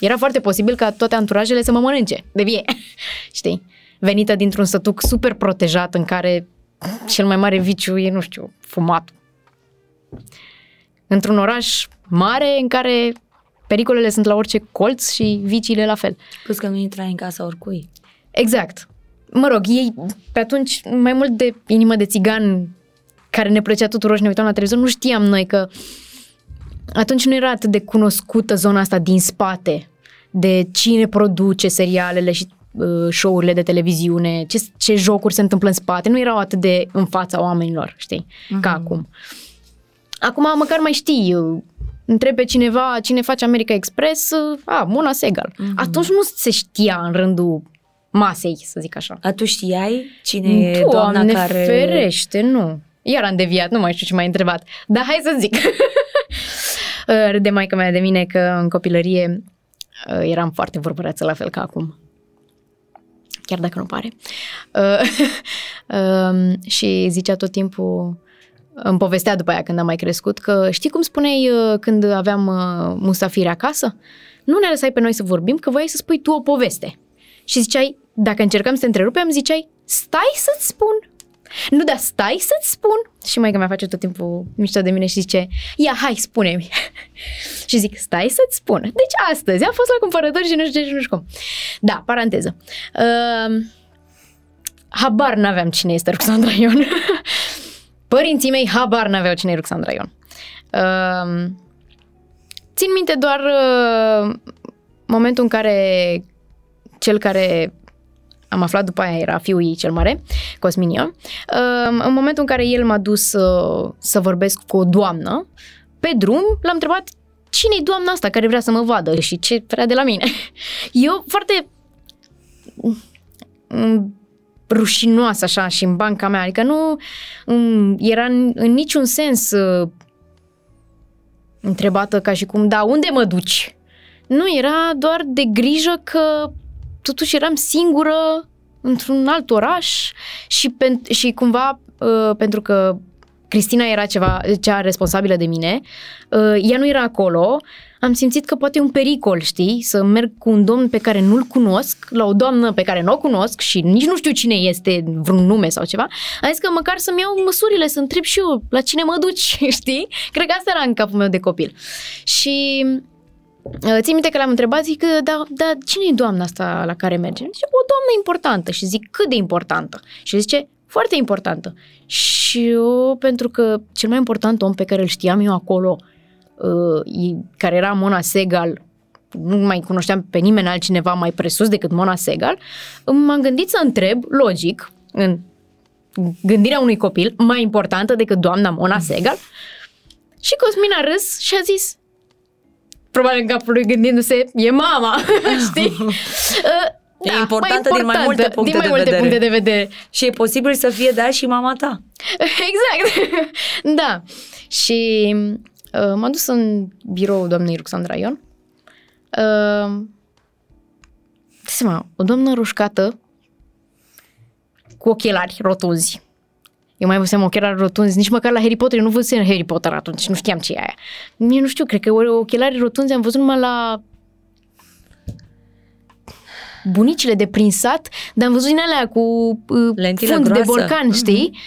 era foarte posibil ca toate anturajele să mă mănânce de vie. [LAUGHS] Știi? Venită dintr-un sătuc super protejat în care cel mai mare viciu e, nu știu, fumatul. Într-un oraș mare în care pericolele sunt la orice colț și viciile la fel. Plus că nu intrai în casa oricui. Exact. Mă rog, ei pe atunci mai mult de inimă de țigan care ne plăcea tuturor și ne uitam la televizor, nu știam noi că atunci nu era atât de cunoscută zona asta din spate, de cine produce serialele și uh, show-urile de televiziune, ce, ce jocuri se întâmplă în spate, nu erau atât de în fața oamenilor, știi, uh-huh. ca acum. Acum măcar mai știi, întreb pe cineva cine face America Express, a, Mona Segal. Uh-huh. Atunci nu se știa în rândul masei, să zic așa. Atunci știai cine e doamna ne care... ferește, nu. Iar am deviat, nu mai știu ce m-ai întrebat. Dar hai să zic. [LAUGHS] Râde maica mea de mine că în copilărie uh, eram foarte vorbăreață la fel ca acum. Chiar dacă nu pare. Uh, [LAUGHS] um, și zicea tot timpul, îmi povestea după aia când am mai crescut, că știi cum spuneai uh, când aveam musafiri acasă? Nu ne lăsai pe noi să vorbim, că voiai să spui tu o poveste. Și ziceai, dacă încercam să te întrerupem, ziceai, stai să-ți spun. Nu, dar stai să-ți spun. Și mai că mi-a face tot timpul mișto de mine și zice, ia, hai, spune-mi. [LAUGHS] și zic, stai să-ți spun. Deci astăzi am fost la cumpărători și nu știu ce și nu știu cum. Da, paranteză. Uh, habar n-aveam cine este Ruxandra Ion. [LAUGHS] Părinții mei habar n-aveau cine e Ruxandra Ion. Uh, țin minte doar uh, momentul în care cel care am aflat după aia, era fiul ei cel mare, Cosmin Ion. În momentul în care el m-a dus să, să vorbesc cu o doamnă, pe drum l-am întrebat cine e doamna asta care vrea să mă vadă și ce vrea de la mine. [LAUGHS] Eu foarte mm, rușinoasă așa și în banca mea, adică nu mm, era în, în niciun sens uh, întrebată ca și cum, da, unde mă duci? Nu, era doar de grijă că totuși eram singură într-un alt oraș și, pen- și cumva uh, pentru că Cristina era ceva, cea responsabilă de mine, uh, ea nu era acolo, am simțit că poate e un pericol, știi, să merg cu un domn pe care nu-l cunosc, la o doamnă pe care nu o cunosc și nici nu știu cine este, vreun nume sau ceva, am zis că măcar să-mi iau măsurile, să întreb și eu la cine mă duci, [LAUGHS] știi? Cred că asta era în capul meu de copil. Și Uh, țin minte că l-am întrebat, zic, da, da, cine e doamna asta la care mergem? Zice, o doamnă importantă. Și zic, cât de importantă? Și zice, foarte importantă. Și eu, pentru că cel mai important om pe care îl știam eu acolo, uh, care era Mona Segal, nu mai cunoșteam pe nimeni altcineva mai presus decât Mona Segal, m-am gândit să întreb, logic, în gândirea unui copil, mai importantă decât doamna Mona Segal, și Cosmin a râs și a zis, probabil în capul lui gândindu-se, e mama, [LAUGHS] știi? [LAUGHS] Da, e importantă, mai importantă din mai multe puncte, din mai de, multe vedere. puncte de vedere. Și e posibil să fie de și mama ta. [LAUGHS] Exact. [LAUGHS] da. Și uh, m-am dus în birou doamnei Ruxandra Ion. Uh, seama, o doamnă roșcată cu ochelari rotunzi eu mai văzusem ochelari rotunzi, nici măcar la Harry Potter, eu nu văzusem Harry Potter atunci, nu știam ce e aia. Eu nu știu, cred că ochelari rotunzi am văzut numai la bunicile de prinsat, dar am văzut din alea cu uh, Lentilă fund groasă. de borcan, știi?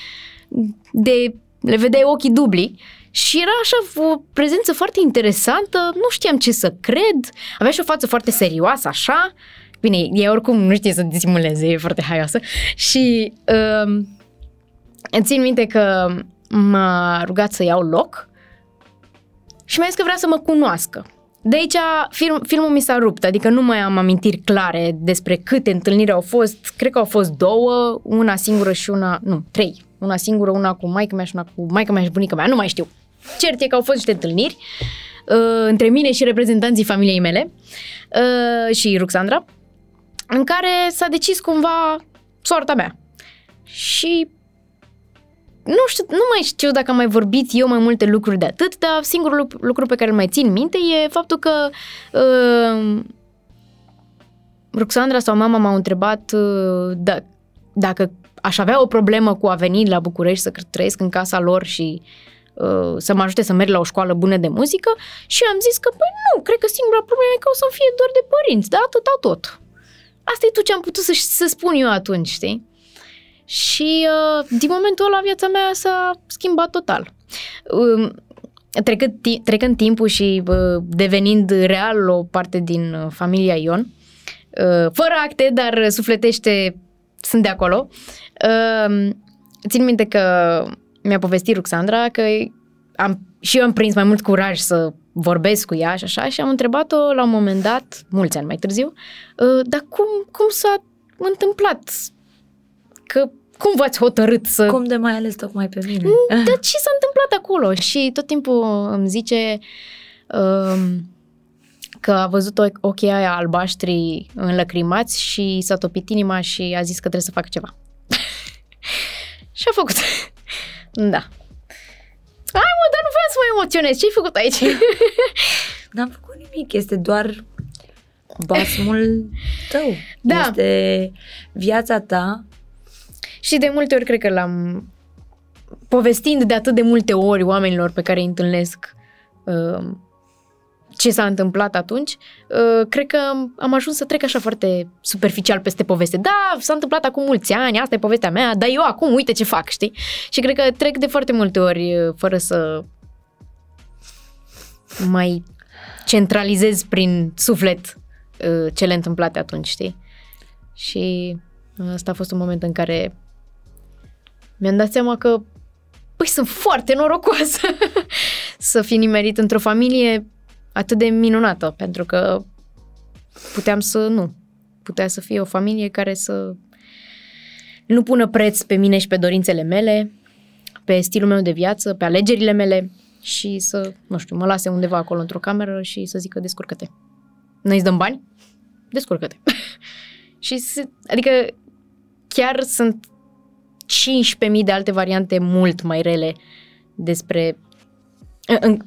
De, le vedeai ochii dubli. Și era așa o prezență foarte interesantă, nu știam ce să cred, avea și o față foarte serioasă, așa. Bine, e oricum nu știe să disimuleze, e foarte haioasă. Și uh, țin minte că m-a rugat să iau loc și mi-a zis că vrea să mă cunoască. De aici film, filmul mi s-a rupt, adică nu mai am amintiri clare despre câte întâlniri au fost. Cred că au fost două, una singură și una, nu, trei. Una singură, una cu maica mea și una cu maica mea și bunica mea, nu mai știu. Cert e că au fost niște întâlniri uh, între mine și reprezentanții familiei mele uh, și Ruxandra, în care s-a decis cumva soarta mea. Și nu știu, nu mai știu dacă am mai vorbit eu mai multe lucruri de atât, dar singurul lucru pe care îl mai țin minte e faptul că uh, Ruxandra sau mama m-au întrebat uh, da, dacă aș avea o problemă cu a veni la București să trăiesc în casa lor și uh, să mă ajute să merg la o școală bună de muzică și am zis că, păi nu, cred că singura problemă e că o să fie doar de părinți, da, atâta tot. Asta e tot ce am putut să, să spun eu atunci, știi? Și uh, din momentul ăla viața mea s-a schimbat total. Uh, trecând, trecând timpul și uh, devenind real o parte din uh, familia Ion, uh, fără acte, dar sufletește sunt de acolo. Uh, țin minte că mi-a povestit Ruxandra că am, și eu am prins mai mult curaj să vorbesc cu ea și așa și am întrebat-o la un moment dat, mulți ani mai târziu, uh, dar cum, cum s-a întâmplat? Că cum v-ați hotărât să... Cum de mai ales tocmai pe mine? Dar ce s-a întâmplat acolo? Și tot timpul îmi zice uh, că a văzut ochii aia albaștri înlăcrimați și s-a topit inima și a zis că trebuie să facă ceva. [LAUGHS] și a făcut. [LAUGHS] da. Hai mă, dar nu vreau să mă emoționez. Ce ai făcut aici? [LAUGHS] N-am făcut nimic. Este doar basmul tău. Da. Este viața ta. Și de multe ori cred că l-am povestind de atât de multe ori oamenilor pe care îi întâlnesc uh, ce s-a întâmplat atunci, uh, cred că am ajuns să trec așa foarte superficial peste poveste. Da, s-a întâmplat acum mulți ani, asta e povestea mea, dar eu acum uite ce fac, știi? Și cred că trec de foarte multe ori uh, fără să mai centralizez prin suflet uh, cele întâmplate atunci, știi? Și asta a fost un moment în care mi-am dat seama că păi sunt foarte norocoasă [LAUGHS] să fi nimerit într-o familie atât de minunată, pentru că puteam să nu. Putea să fie o familie care să nu pună preț pe mine și pe dorințele mele, pe stilul meu de viață, pe alegerile mele și să, nu știu, mă lase undeva acolo într-o cameră și să zică descurcă-te. Noi îți dăm bani? Descurcă-te. [LAUGHS] și, se, adică, chiar sunt 15.000 de alte variante mult mai rele despre în,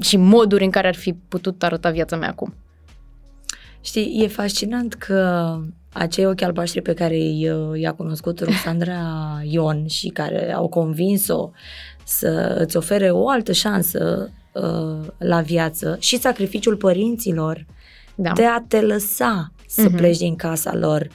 și moduri în care ar fi putut arăta viața mea acum. Știi, e fascinant că acei ochi albaștri pe care i-a cunoscut Roxandra [LAUGHS] Ion și care au convins-o să îți ofere o altă șansă uh, la viață și sacrificiul părinților da. de a te lăsa să uh-huh. pleci din casa lor uh,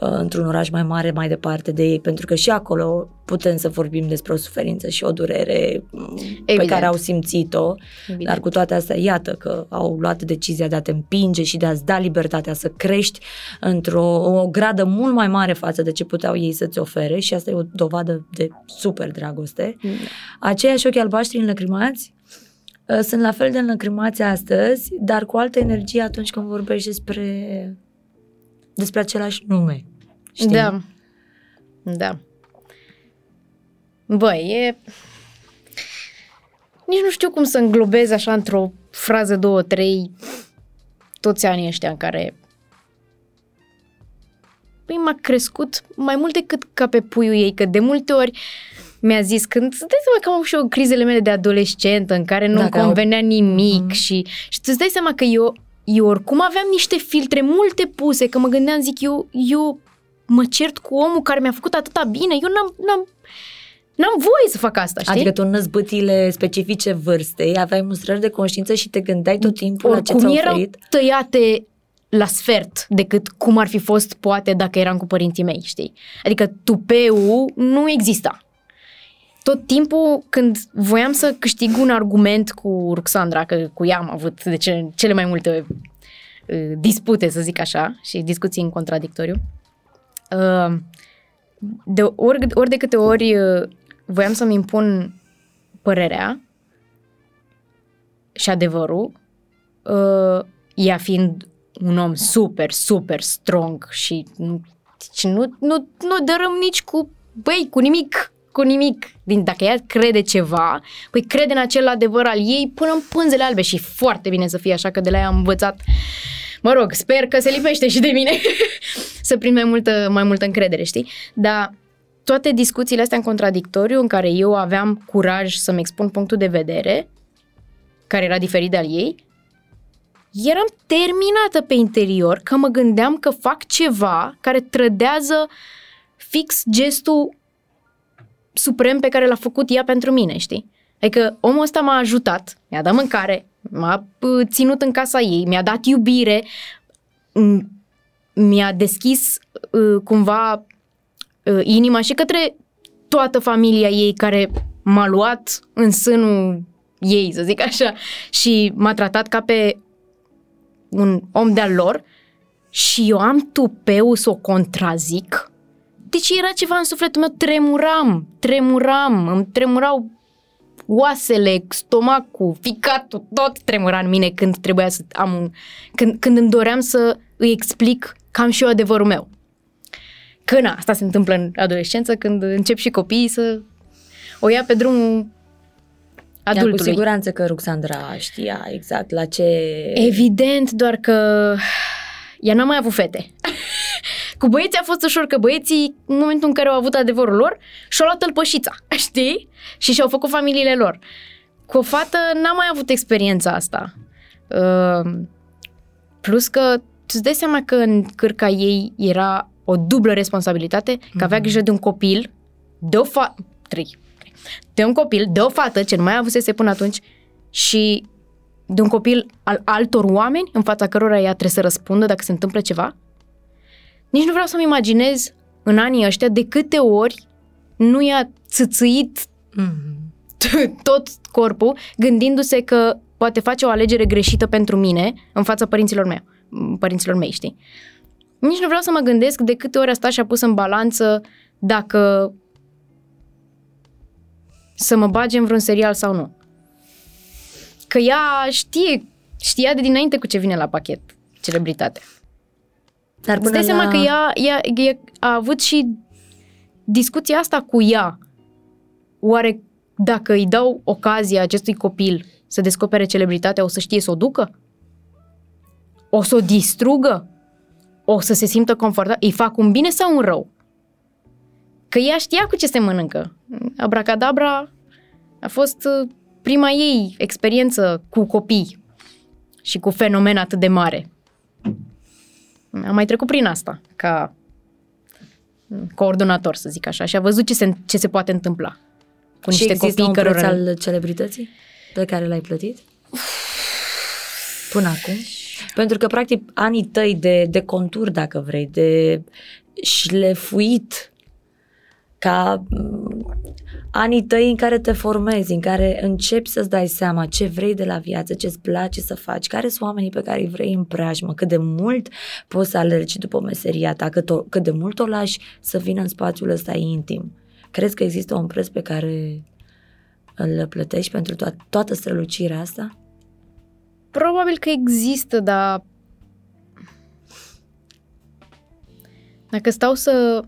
într-un oraș mai mare, mai departe de ei, pentru că și acolo putem să vorbim despre o suferință și o durere mm, Evident. pe care au simțit-o, Evident. dar cu toate astea, iată că au luat decizia de a te împinge și de a-ți da libertatea să crești într-o o gradă mult mai mare față de ce puteau ei să-ți ofere și asta e o dovadă de super dragoste. Mm. Aceiași ochi albaștri înlăcrimați uh, sunt la fel de înlăcrimați astăzi, dar cu altă energie atunci când vorbești despre despre același nume. Știi? Da. Da. Băi, e... Nici nu știu cum să înglobez așa într-o frază, două, trei, toți anii ăștia în care păi m-a crescut mai mult decât ca pe puiul ei, că de multe ori mi-a zis când îți dai seama că am avut și eu crizele mele de adolescentă în care nu-mi convenea nimic mm-hmm. și, și tu îți dai seama că eu eu oricum aveam niște filtre multe puse, că mă gândeam, zic, eu, eu mă cert cu omul care mi-a făcut atâta bine, eu n-am, n-am, n-am voie să fac asta, știi? Adică tu în năzbâtile specifice vârstei aveai mustrări de conștiință și te gândeai tot timpul Oricum la ce ți-a oferit? tăiate la sfert decât cum ar fi fost poate dacă eram cu părinții mei, știi? Adică tupeu nu exista tot timpul când voiam să câștig un argument cu Ruxandra, că cu ea am avut de ce, cele mai multe uh, dispute, să zic așa, și discuții în contradictoriu, uh, de ori, ori de câte ori uh, voiam să-mi impun părerea și adevărul, uh, ea fiind un om super, super strong și nu, nu, nu, nu dărâm nici cu, băi, cu nimic cu nimic. Din, dacă ea crede ceva, păi crede în acel adevăr al ei până în pânzele albe și foarte bine să fie așa că de la ea am învățat mă rog, sper că se lipește și de mine [LAUGHS] să prind mai multă, mai multă încredere, știi? Dar toate discuțiile astea în contradictoriu, în care eu aveam curaj să-mi expun punctul de vedere, care era diferit de al ei, eram terminată pe interior că mă gândeam că fac ceva care trădează fix gestul suprem pe care l-a făcut ea pentru mine, știi? Adică omul ăsta m-a ajutat, mi-a dat mâncare, m-a uh, ținut în casa ei, mi-a dat iubire, m- mi-a deschis uh, cumva uh, inima și către toată familia ei care m-a luat în sânul ei, să zic așa, și m-a tratat ca pe un om de-al lor și eu am tupeu să o contrazic. Deci era ceva în sufletul meu, tremuram, tremuram, îmi tremurau oasele, stomacul, ficatul, tot tremura în mine când trebuia să am un... Când, când îmi doream să îi explic că am și eu adevărul meu. Că na, asta se întâmplă în adolescență când încep și copiii să o ia pe drumul adultului. Dar cu siguranță că Ruxandra știa exact la ce... Evident, doar că ea n-a mai avut fete. [LAUGHS] cu băieții a fost ușor, că băieții, în momentul în care au avut adevărul lor, și-au luat tălpășița, [LAUGHS] știi? Și și-au făcut familiile lor. Cu o fată n-a mai avut experiența asta. Uh, plus că tu îți dai seama că în cârca ei era o dublă responsabilitate, că Mhm. avea grijă de un copil, de o fată, trei, de un copil, de o fată, ce nu mai avusese până atunci, și de un copil al altor oameni în fața cărora ea trebuie să răspundă dacă se întâmplă ceva? Nici nu vreau să-mi imaginez în anii ăștia de câte ori nu i-a țâțâit Mhm. [LAUGHS] tot corpul, gândindu-se că poate face o alegere greșită pentru mine în fața părinților mei, părinților mei, știi? Nici nu vreau să mă gândesc de câte ori a stat și a pus în balanță dacă să mă bage în vreun serial sau nu. Că ea știe, știa de dinainte cu ce vine la pachet celebritatea. Dar Îți până dai seama la... că ea, ea, ea a avut și discuția asta cu ea. Oare dacă îi dau ocazia acestui copil să descopere celebritatea, o să știe să o ducă? O să o distrugă? O să se simtă confortabil? Îi fac un bine sau un rău? Că ea știa cu ce se mănâncă. Abracadabra a fost uh, prima ei experiență cu copii și cu fenomen atât de mare. Am mai trecut prin asta, ca coordonator, să zic așa, și a văzut ce se, ce se poate întâmpla cu și niște există copii un preț cărora... al celebrității pe care l-ai plătit? Până acum? Pentru că, practic, anii tăi de, de contur, dacă vrei, de șlefuit, ca mm, anii tăi în care te formezi, în care începi să-ți dai seama ce vrei de la viață, ce-ți place să faci, care sunt oamenii pe care îi vrei în preajmă, cât de mult poți să alergi după meseria ta, cât, o, cât de mult o lași să vină în spațiul ăsta intim. Crezi că există un preț pe care îl plătești pentru to- toată strălucirea asta? Probabil că există, dar dacă stau să...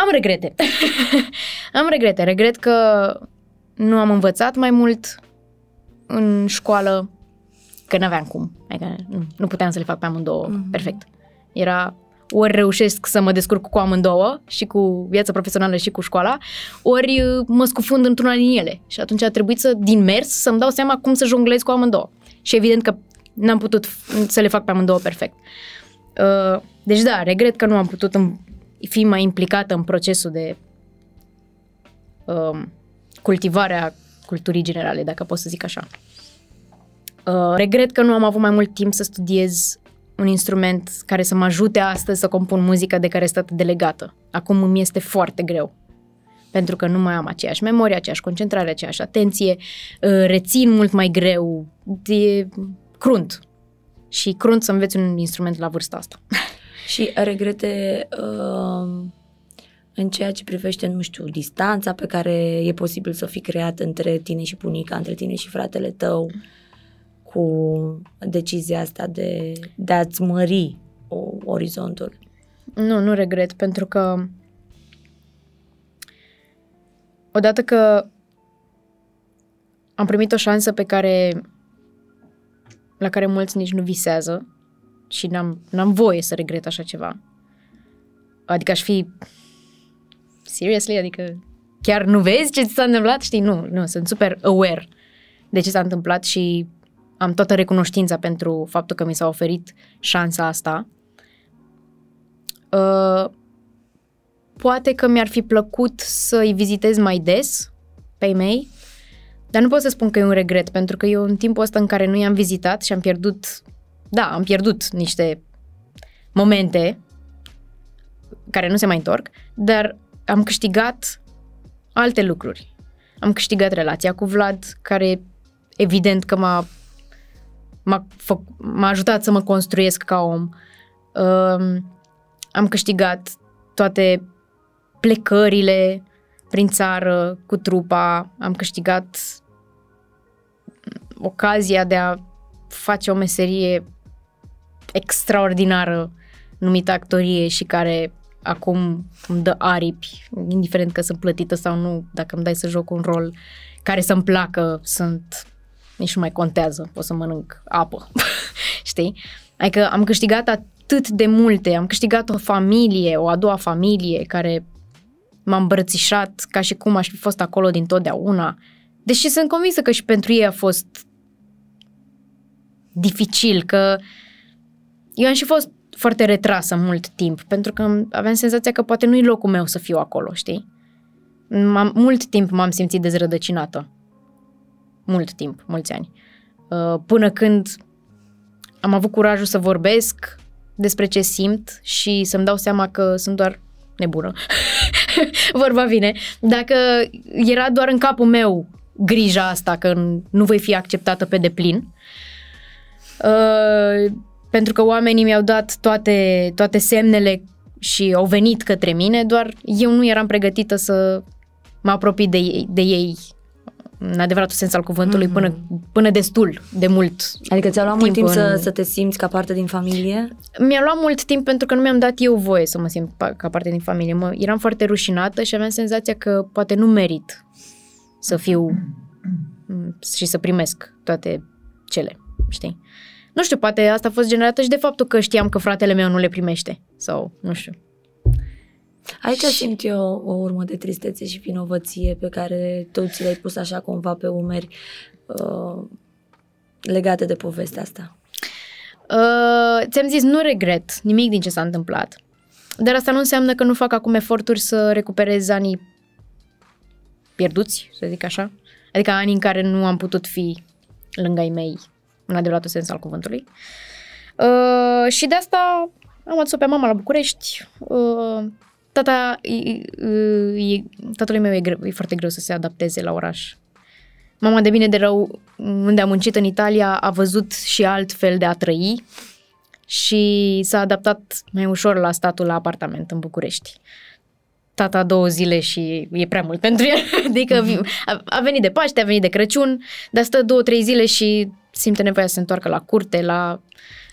Am regrete. [LAUGHS] am regrete. Regret că nu am învățat mai mult în școală, că n-aveam cum. Adică nu, nu puteam să le fac pe amândouă mm-hmm. perfect. Era ori reușesc să mă descurc cu amândouă și cu viața profesională și cu școala, ori uh, mă scufund într-una din ele. Și atunci a trebuit să, din mers, să-mi dau seama cum să jonglez cu amândouă. Și evident că n-am putut f- să le fac pe amândouă perfect. Uh, Deci da, regret că nu am putut în- fi mai implicată în procesul de um, cultivare a culturii generale, dacă pot să zic așa. Uh, regret că nu am avut mai mult timp să studiez un instrument care să mă ajute astăzi să compun muzică de care sunt atât de legată. Acum îmi este foarte greu. Pentru că nu mai am aceeași memorie, aceeași concentrare, aceeași atenție, uh, rețin mult mai greu, e crunt. Și crunt să înveți un instrument la vârsta asta. [LAUGHS] Și regrete uh, în ceea ce privește, nu știu, distanța pe care e posibil să fie creată între tine și bunica, între tine și fratele tău, cu decizia asta de, de a-ți mări o, orizontul. Nu, nu regret, pentru că odată că am primit o șansă pe care la care mulți nici nu visează și n-am, n-am voie să regret așa ceva. Adică aș fi seriously, adică chiar nu vezi ce ți s-a întâmplat? Știi, nu, nu, sunt super aware de ce s-a întâmplat și am toată recunoștința pentru faptul că mi s-a oferit șansa asta. Uh, poate că mi-ar fi plăcut să-i vizitez mai des, pe ei mei, dar nu pot să spun că e un regret, pentru că eu în timpul ăsta în care nu i-am vizitat și am pierdut, da, am pierdut niște momente care nu se mai întorc, dar am câștigat alte lucruri. Am câștigat relația cu Vlad, care evident că m-a, m-a, fă, m-a ajutat să mă construiesc ca om. Um, am câștigat toate plecările prin țară cu trupa, am câștigat ocazia de a face o meserie extraordinară numită actorie și care acum îmi dă aripi, indiferent că sunt plătită sau nu, dacă îmi dai să joc un rol care să-mi placă, sunt nici nu mai contează, o să mănânc apă, [LAUGHS] știi? Adică am câștigat atât de multe, am câștigat o familie, o a doua familie care m-a îmbrățișat ca și cum aș fi fost acolo din totdeauna. Deși sunt convinsă că și pentru ei a fost dificil, că eu am și fost foarte retrasă mult timp, pentru că aveam senzația că poate nu-i locul meu să fiu acolo, știi? M-am, mult timp m-am simțit dezrădăcinată. Mult timp, mulți ani. Uh, până când am avut curajul să vorbesc despre ce simt și să-mi dau seama că sunt doar nebună. [LAUGHS] Vorba vine. Dacă era doar în capul meu grija asta că nu voi fi acceptată pe deplin, uh, pentru că oamenii mi-au dat toate, toate semnele și au venit către mine, doar eu nu eram pregătită să mă apropii de ei, de ei în adevăratul sens al cuvântului, mm-hmm. până, până destul de mult. Adică ți-a luat timp mult timp în... să, să te simți ca parte din familie? Mi-a luat mult timp pentru că nu mi-am dat eu voie să mă simt ca parte din familie. Mă, eram foarte rușinată și aveam senzația că poate nu merit să fiu și să primesc toate cele, știi? Nu știu, poate asta a fost generată și de faptul că știam că fratele meu nu le primește. Sau, nu știu. Aici și... simt eu o urmă de tristețe și vinovăție pe care tu ți le-ai pus așa cumva pe umeri uh, legate de povestea asta. Uh, ți-am zis, nu regret nimic din ce s-a întâmplat. Dar asta nu înseamnă că nu fac acum eforturi să recuperez anii pierduți, să zic așa. Adică anii în care nu am putut fi lângă ai mei în adevăratul sens al cuvântului. Uh, și de asta am adus-o pe mama la București. Uh, tata, e, e, tatălui meu e, greu, e foarte greu să se adapteze la oraș. Mama de bine de rău, unde a muncit în Italia, a văzut și alt fel de a trăi și s-a adaptat mai ușor la statul la apartament în București. Tata două zile și e prea mult pentru el, [LAUGHS] adică mhm. a, a venit de Paște, a venit de Crăciun, dar stă două, trei zile și simte nevoia să se întoarcă la curte, la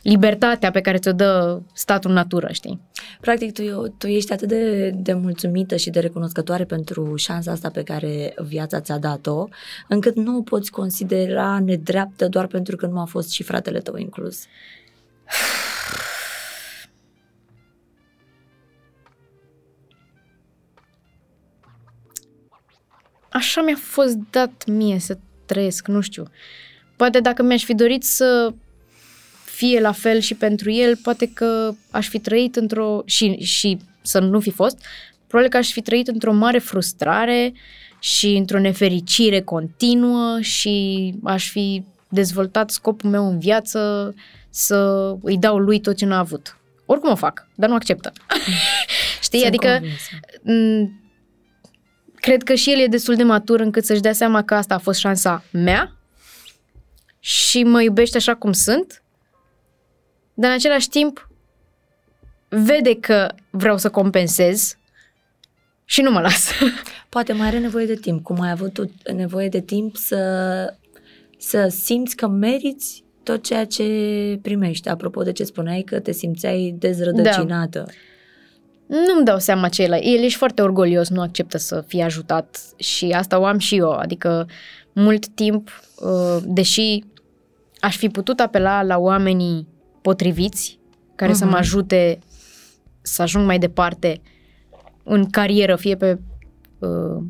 libertatea pe care ți-o dă statul natură, știi? Practic, tu, tu ești atât de, de mulțumită și de recunoscătoare pentru șansa asta pe care viața ți-a dat-o, încât nu o poți considera nedreaptă doar pentru că nu a fost și fratele tău inclus. Așa mi-a fost dat mie să trăiesc, nu știu. Poate dacă mi-aș fi dorit să fie la fel și pentru el, poate că aș fi trăit într-o... și, și să nu fi fost, probabil că aș fi trăit într-o mare frustrare și într-o nefericire continuă și aș fi dezvoltat scopul meu în viață să îi dau lui tot ce n-a avut. Oricum o fac, dar nu acceptă. [LAUGHS] Știi? Sunt adică m- cred că și el e destul de matur încât să-și dea seama că asta a fost șansa mea și mă iubește așa cum sunt, dar în același timp vede că vreau să compensez și nu mă las. [LAUGHS] Poate mai are nevoie de timp, cum ai avut tu nevoie de timp să, să simți că meriți tot ceea ce primești. Apropo de ce spuneai că te simțeai dezrădăcinată. Da. Nu-mi dau seama ce el. El ești foarte orgolios, nu acceptă să fie ajutat și asta o am și eu. Adică mult timp, uh, deși aș fi putut apela la oamenii potriviți care uh-huh. să mă mhm. ajute să ajung mai departe în carieră, fie pe uh,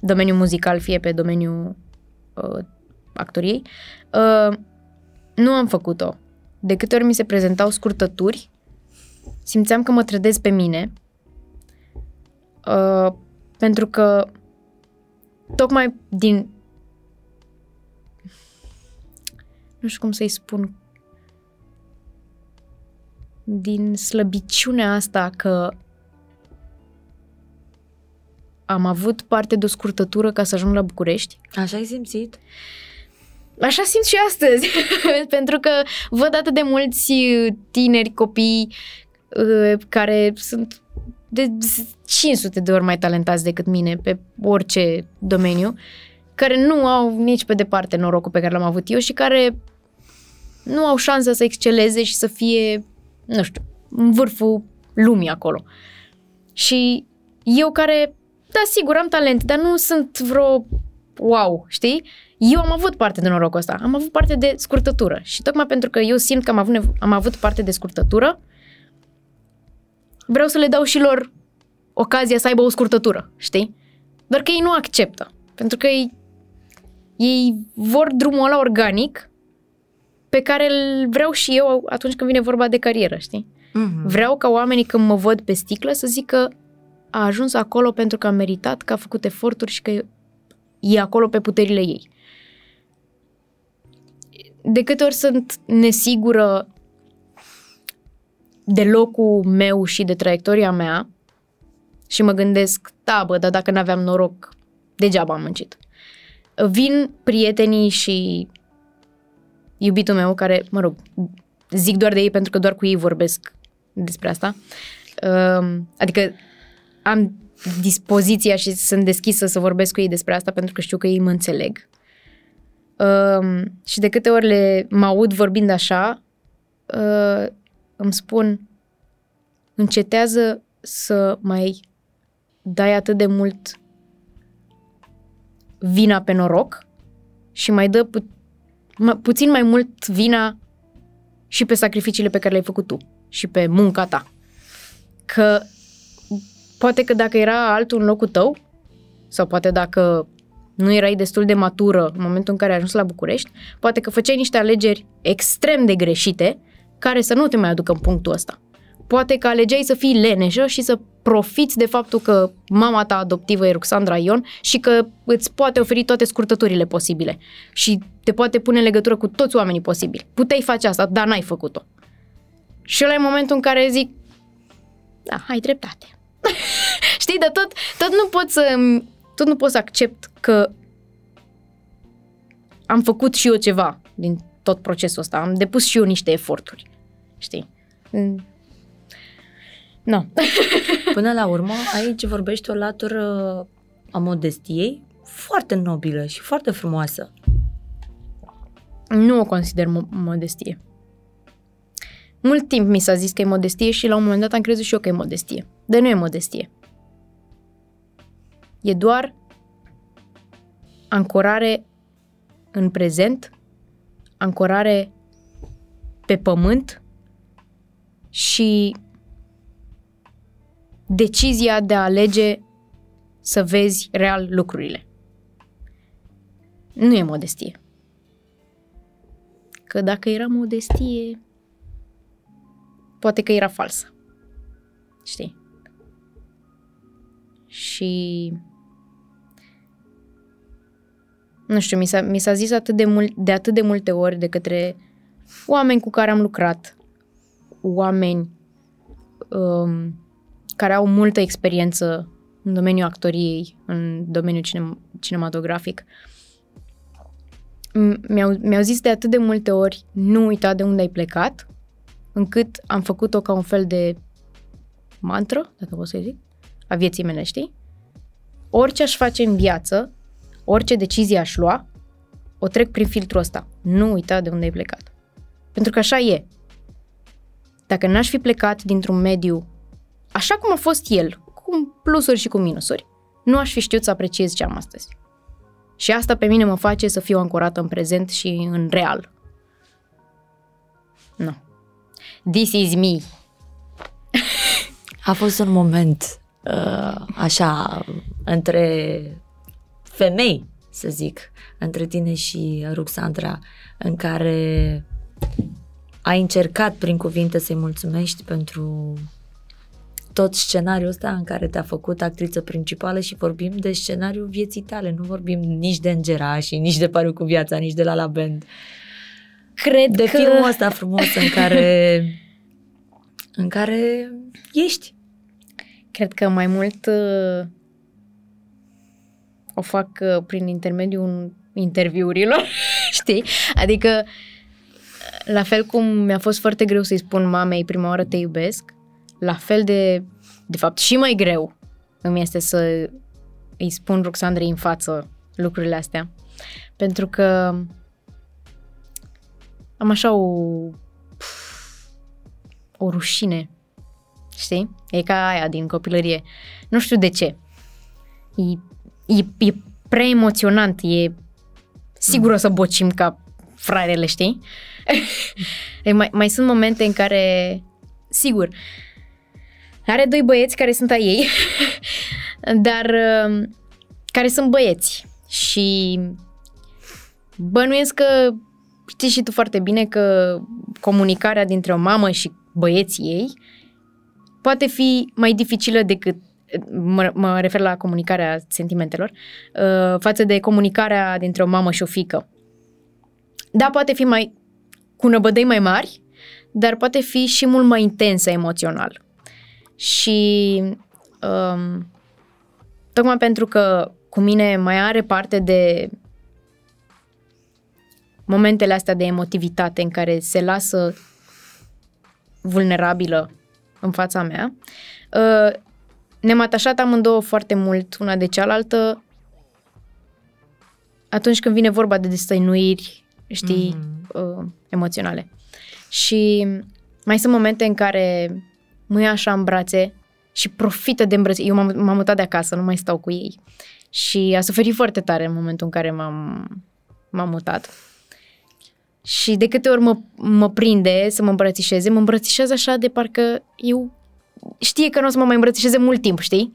domeniul muzical, fie pe domeniul uh, actoriei. Uh, nu am făcut-o. De câte ori mi se prezentau scurtături, simțeam că mă trădez pe mine uh, pentru că tocmai din nu știu cum să-i spun din slăbiciunea asta că am avut parte de o scurtătură ca să ajung la București. Așa ai simțit? Așa simt și astăzi, [LAUGHS] pentru că văd atât de mulți tineri, copii uh, care sunt de 500 de ori mai talentați decât mine pe orice domeniu, care nu au nici pe departe norocul pe care l-am avut eu și care nu au șansa să exceleze și să fie, nu știu, în vârful lumii acolo. Și eu care, da, sigur, am talent, dar nu sunt vreo wow, știi? Eu am avut parte de norocul ăsta, am avut parte de scurtătură și tocmai pentru că eu simt că am avut, nevo- am avut parte de scurtătură, vreau să le dau și lor ocazia să aibă o scurtătură, știi? Doar că ei nu acceptă, pentru că ei, ei vor drumul ăla organic pe care îl vreau și eu atunci când vine vorba de carieră, știi? Mm-hmm. Vreau ca oamenii când mă văd pe sticlă să zică a ajuns acolo pentru că a meritat, că a făcut eforturi și că e acolo pe puterile ei. De câte ori sunt nesigură de locul meu și de traiectoria mea și mă gândesc, da bă, dar dacă n-aveam noroc, degeaba am muncit. Vin prietenii și iubitul meu, care, mă rog, zic doar de ei pentru că doar cu ei vorbesc despre asta. Um, Adică am dispoziția și sunt deschisă să vorbesc cu ei despre asta pentru că știu că ei mă înțeleg. Um, și de câte ori le mă aud vorbind așa, uh, îmi spun încetează să mai dai atât de mult vina pe noroc și mai dă pu- pu- puțin mai mult vina și pe sacrificiile pe care le-ai făcut tu și pe munca ta. Că poate că dacă era altul în locul tău sau poate dacă nu erai destul de matură în momentul în care ai ajuns la București, poate că făceai niște alegeri extrem de greșite care să nu te mai aducă în punctul ăsta. Poate că alegeai să fii leneșă și să profiți de faptul că mama ta adoptivă e Ruxandra Ion și că îți poate oferi toate scurtăturile posibile și te poate pune în legătură cu toți oamenii posibili. Puteai face asta, dar n-ai făcut-o. Și ăla e momentul în care zic, da, ai dreptate. [LAUGHS] Știi, dar tot, tot nu pot să tot nu pot să accept că am făcut și eu ceva din tot procesul ăsta. Am depus și eu niște eforturi. Știi? Mm. Nu. [LAUGHS] Până la urmă, aici vorbești o latură a modestiei foarte nobilă și foarte frumoasă. nu o consider mo- modestie. Mult timp mi s-a zis că e modestie și la un moment dat am crezut și eu că e modestie. Dar nu e modestie. E doar ancorare în prezent, ancorare pe pământ și decizia de a alege să vezi real lucrurile. Nu e modestie. Că dacă era modestie, poate că era falsă. Știi? Și nu știu, mi s-a, mi s-a zis atât de, mult, de atât de multe ori de către oameni cu care am lucrat, oameni um, care au multă experiență în domeniul actoriei, în domeniul cinem- cinematografic. M- Mi-au, mi-au zis de atât de multe ori, nu uita de unde ai plecat, încât am făcut-o ca un fel de mantră, dacă pot să zic, a vieții mele, știi? Orice aș face în viață, orice decizie aș lua, o trec prin filtrul ăsta. Nu uita de unde ai plecat. Pentru că așa e. Dacă n-aș fi plecat dintr-un mediu așa cum a fost el, cu plusuri și cu minusuri, nu aș fi știut să apreciez ce am astăzi. Și asta pe mine mă face să fiu ancorată în prezent și în real. Nu. This is me. A fost un moment uh, așa între femei, să zic, între tine și Ruxandra, în care ai încercat prin cuvinte să-i mulțumești pentru tot scenariul ăsta în care te-a făcut actriță principală și vorbim de scenariul vieții tale, nu vorbim nici de Îngeraș și nici de Pariu cu viața, nici de La La Band. Cred De că... filmul ăsta frumos în care [LAUGHS] în care ești. Cred că mai mult uh, o fac uh, prin intermediul interviurilor, [LAUGHS] știi? Adică, la fel cum mi-a fost foarte greu să-i spun mamei prima oară te iubesc, la fel de, de fapt, și mai greu îmi este să îi spun Roxandrei în față lucrurile astea. Pentru că am așa o o rușine, știi? E ca aia din copilărie. Nu știu de ce. E, e, e prea emoționant, e sigur o să bocim ca fraierele, știi? [LAUGHS] e, mai, mai sunt momente în care, sigur, are doi băieți care sunt a ei, [LAUGHS] dar uh, care sunt băieți și bănuiesc că știi și tu foarte bine că comunicarea dintre o mamă și băieții ei poate fi mai dificilă decât mă, mă refer la comunicarea sentimentelor, uh, față de comunicarea dintre o mamă și o fică. Da, poate fi mai cu năbădăi mai mari, dar poate fi și mult mai intensă emoțional. Și um, tocmai pentru că cu mine mai are parte de momentele astea de emotivitate în care se lasă vulnerabilă în fața mea. Uh, ne-am atașat amândouă foarte mult una de cealaltă atunci când vine vorba de destăinuiri, știi, mm-hmm. emoționale. Și mai sunt momente în care mă ia așa în brațe și profită de îmbrățe. Eu m-am, m-am mutat de acasă, nu mai stau cu ei. Și a suferit foarte tare în momentul în care m-am, m-am mutat. Și de câte ori mă, mă prinde să mă îmbrățișeze, mă îmbrățișează așa de parcă eu știe că nu o să mă mai îmbrățișeze mult timp, știi?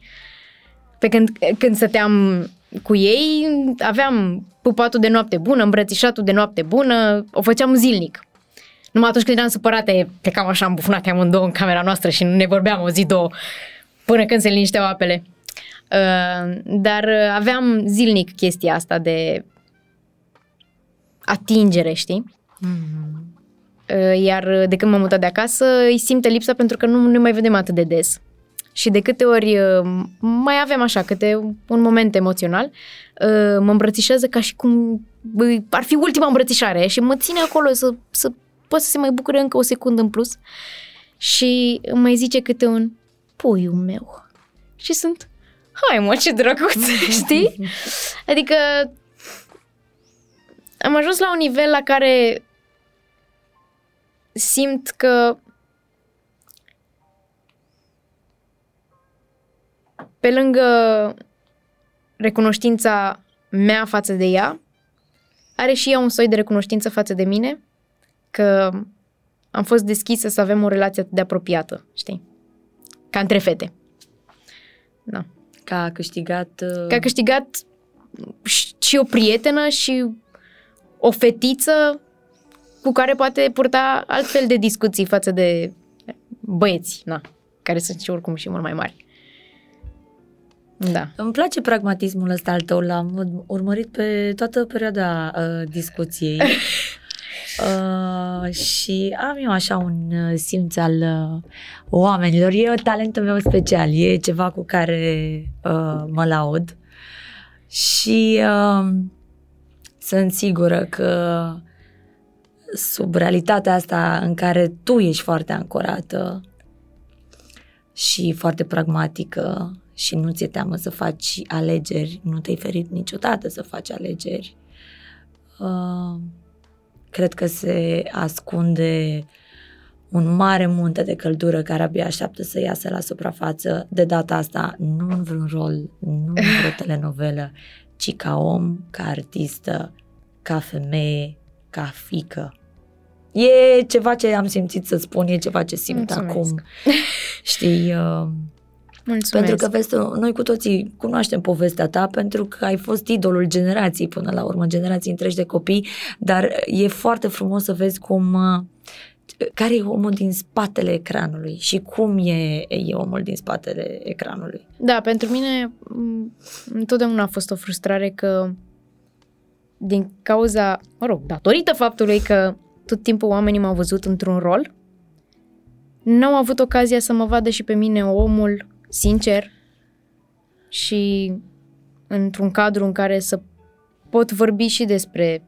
Pe când, când stăteam cu ei, aveam pupatul de noapte bună, îmbrățișatul de noapte bună, o făceam zilnic. Numai atunci când eram supărate, plecam așa îmbufnate amândouă în camera noastră și nu ne vorbeam o zi, două, până când se linișteau apele. Uh, dar aveam zilnic chestia asta de atingere, știi? Mm-hmm. Iar de când m-am mutat de acasă, îi simte lipsa pentru că nu ne mai vedem atât de des. Și de câte ori uh, mai avem așa, câte un moment emoțional, uh, mă îmbrățișează ca și cum ar fi ultima îmbrățișare și mă ține acolo să, să pot să se mai bucure încă o secundă în plus. Și mai zice câte un puiul meu. Și sunt, hai mă, ce drăguț, [LAUGHS] știi? Adică am ajuns la un nivel la care simt că pe lângă recunoștința mea față de ea, are și ea un soi de recunoștință față de mine, că am fost deschisă să avem o relație atât de apropiată, știi? Ca între fete. Da. Că a câștigat... Uh... Că a câștigat și o prietenă și o fetiță cu care poate purta altfel de discuții față de băieți, na, care sunt și oricum și mult mai mari. Da. Îmi place pragmatismul ăsta al tău, l-am urmărit pe toată perioada uh, discuției. [LAUGHS] Uh, și am eu așa un uh, simț al uh, oamenilor. E talentul meu special, e ceva cu care uh, mă laud. Și uh, sunt sigură că sub realitatea asta în care tu ești foarte ancorată și foarte pragmatică și nu ți-e teamă să faci alegeri, nu te-ai ferit niciodată să faci alegeri, uh, cred că se ascunde un mare munte de căldură care abia așteaptă să iasă la suprafață, de data asta nu în vreun rol, nu în vreo [LAUGHS] telenovelă, ci ca om, ca artistă, ca femeie, ca fică. E ceva ce am simțit să spun, e ceva ce simt Mulțumesc. acum. [LAUGHS] Știi? Uh, Mulțumesc. pentru că vezi, tu, noi cu toții cunoaștem povestea ta pentru că ai fost idolul generației până la urmă, generații întregi de copii, dar e foarte frumos să vezi cum uh, care e omul din spatele ecranului și cum e, e omul din spatele ecranului. Da, pentru mine m, întotdeauna a fost o frustrare că din cauza, mă rog, datorită faptului că tot timpul oamenii m-au văzut într-un rol, n-au avut ocazia să mă vadă și pe mine omul sincer și într-un cadru în care să pot vorbi și despre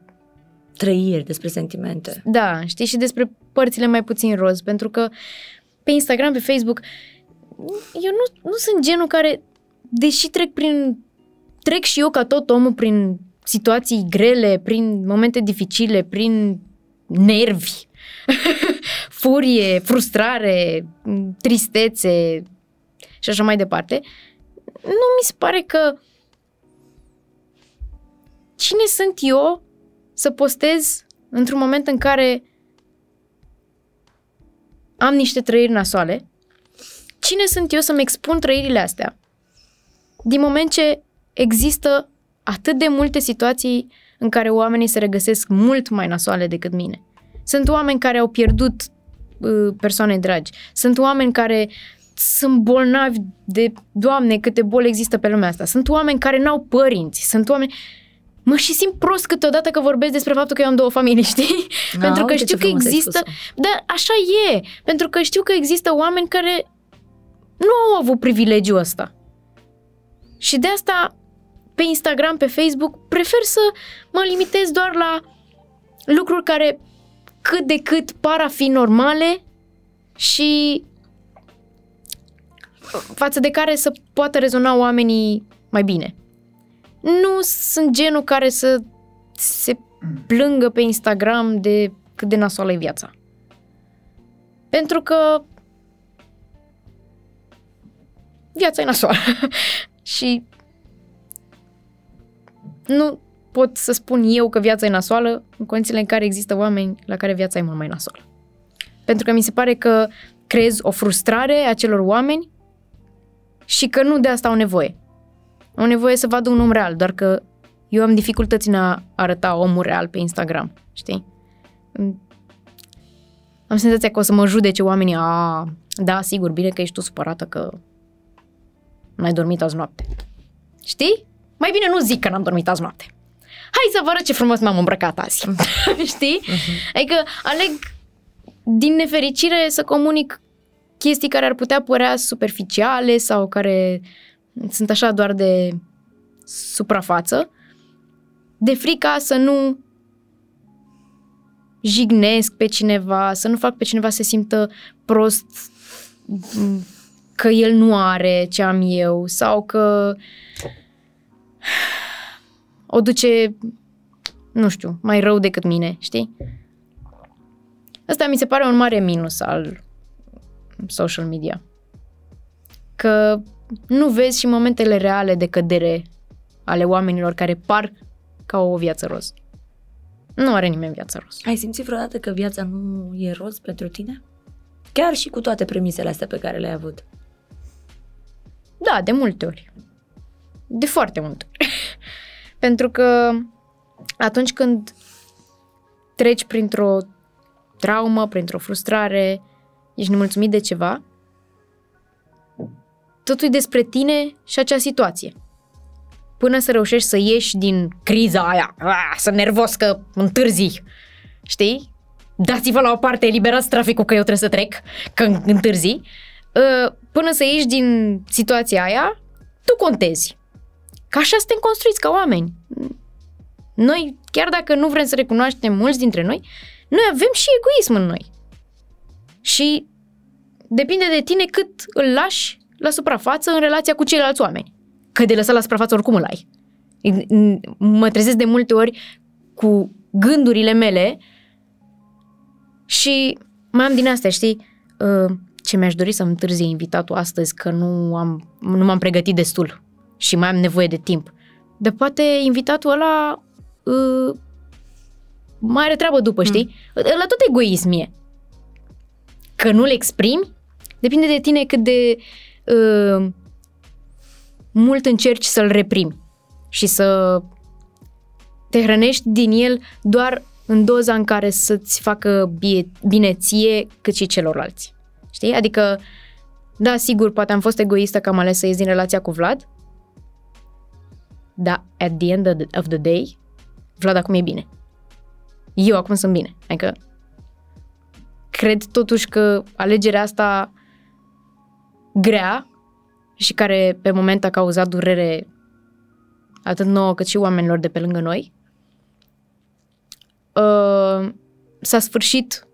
Trăiri despre sentimente. Da, știi, și despre părțile mai puțin roz, pentru că pe Instagram, pe Facebook, eu nu, nu sunt genul care, deși trec prin, trec și eu ca tot omul prin situații grele, prin momente dificile, prin nervi, [LAUGHS] furie, frustrare, tristețe și așa mai departe, nu mi se pare că cine sunt eu să postez într-un moment în care am niște trăiri nasoale, cine sunt eu să-mi expun trăirile astea? Din moment ce există atât de multe situații în care oamenii se regăsesc mult mai nasoale decât mine. Sunt oameni care au pierdut uh, persoane dragi. Sunt oameni care sunt bolnavi de, Doamne, câte boli există pe lumea asta. Sunt oameni care n-au părinți. Sunt oameni... Mă și simt prost câteodată că vorbesc despre faptul că eu am două familii, [LAUGHS] știi? Da, Pentru că uite știu ce că frumos ai există... spus-o. Da, așa e. Pentru că știu că există oameni care nu au avut privilegiul ăsta. Și de asta pe Instagram, pe Facebook, prefer să mă limitez doar la lucruri care cât de cât par a fi normale și față de care să poată rezona oamenii mai bine. Nu sunt genul care să se plângă pe Instagram de cât de nasoală e viața. Pentru că viața e nasoală. [LAUGHS] și nu pot să spun eu că viața e nasoală în condițiile în care există oameni la care viața e mult mai nasoală. Pentru că mi se pare că creez o frustrare a celor oameni și că nu de asta au nevoie. Au nevoie să vadă un om real, doar că eu am dificultăți în a arăta omul real pe Instagram, știi? Am senzația că o să mă judece oamenii, a, da, sigur, bine că ești tu supărată că n-ai dormit azi noapte. Știi? Mai bine nu zic că n-am dormit azi noapte. Hai să vă arăt ce frumos m-am îmbrăcat azi. [LAUGHS] Știi? Adică aleg din nefericire să comunic chestii care ar putea părea superficiale sau care sunt așa doar de suprafață, de frica să nu jignesc pe cineva, să nu fac pe cineva să se simtă prost m, că el nu are ce am eu sau că o duce, nu știu, mai rău decât mine, știi? Asta mi se pare un mare minus al social media. Că nu vezi și momentele reale de cădere ale oamenilor care par ca o viață roz. Nu are nimeni viață roz. Ai simțit vreodată că viața nu e roz pentru tine? Chiar și cu toate premisele astea pe care le-ai avut. Da, de multe ori. De foarte multe ori. [LAUGHS] Pentru că atunci când treci printr-o traumă, printr-o frustrare, ești nemulțumit de ceva, totul e despre tine și acea situație. Până să reușești să ieși din criza aia, ah, să nervos că întârzi, știi? Dați-vă la o parte, eliberați traficul că eu trebuie să trec, că întârzi. Uh, Până să ieși din situația aia, tu contezi. Că așa suntem construiți ca oameni. Noi, chiar dacă nu vrem să recunoaștem mulți dintre noi, noi avem și egoism în noi. Și depinde de tine cât îl lași la suprafață în relația cu ceilalți oameni. Că de lăsat la suprafață oricum îl ai. Mă trezesc de multe ori cu gândurile mele și mai am din astea, știi? Uh, Ce mi-aș dori să-mi întârzie invitatul astăzi, că nu, am, nu m-am pregătit destul și mai am nevoie de timp. Dar poate invitatul ăla uh, mai are treabă după, știi? Mm. La tot egoism e. Că nu-l exprimi, depinde de tine cât de uh, mult încerci să-l reprimi și să te hrănești din el doar în doza în care să-ți facă bie, bine ție cât și celorlalți. Știi? Adică, da, sigur, poate am fost egoistă că am ales să ies din relația cu Vlad, dar at the end of the day, Vlad acum e bine. Eu acum sunt bine. Adică, cred totuși că alegerea asta grea și care pe moment a cauzat durere atât nouă cât și oamenilor de pe lângă noi, uh, s-a sfârșit,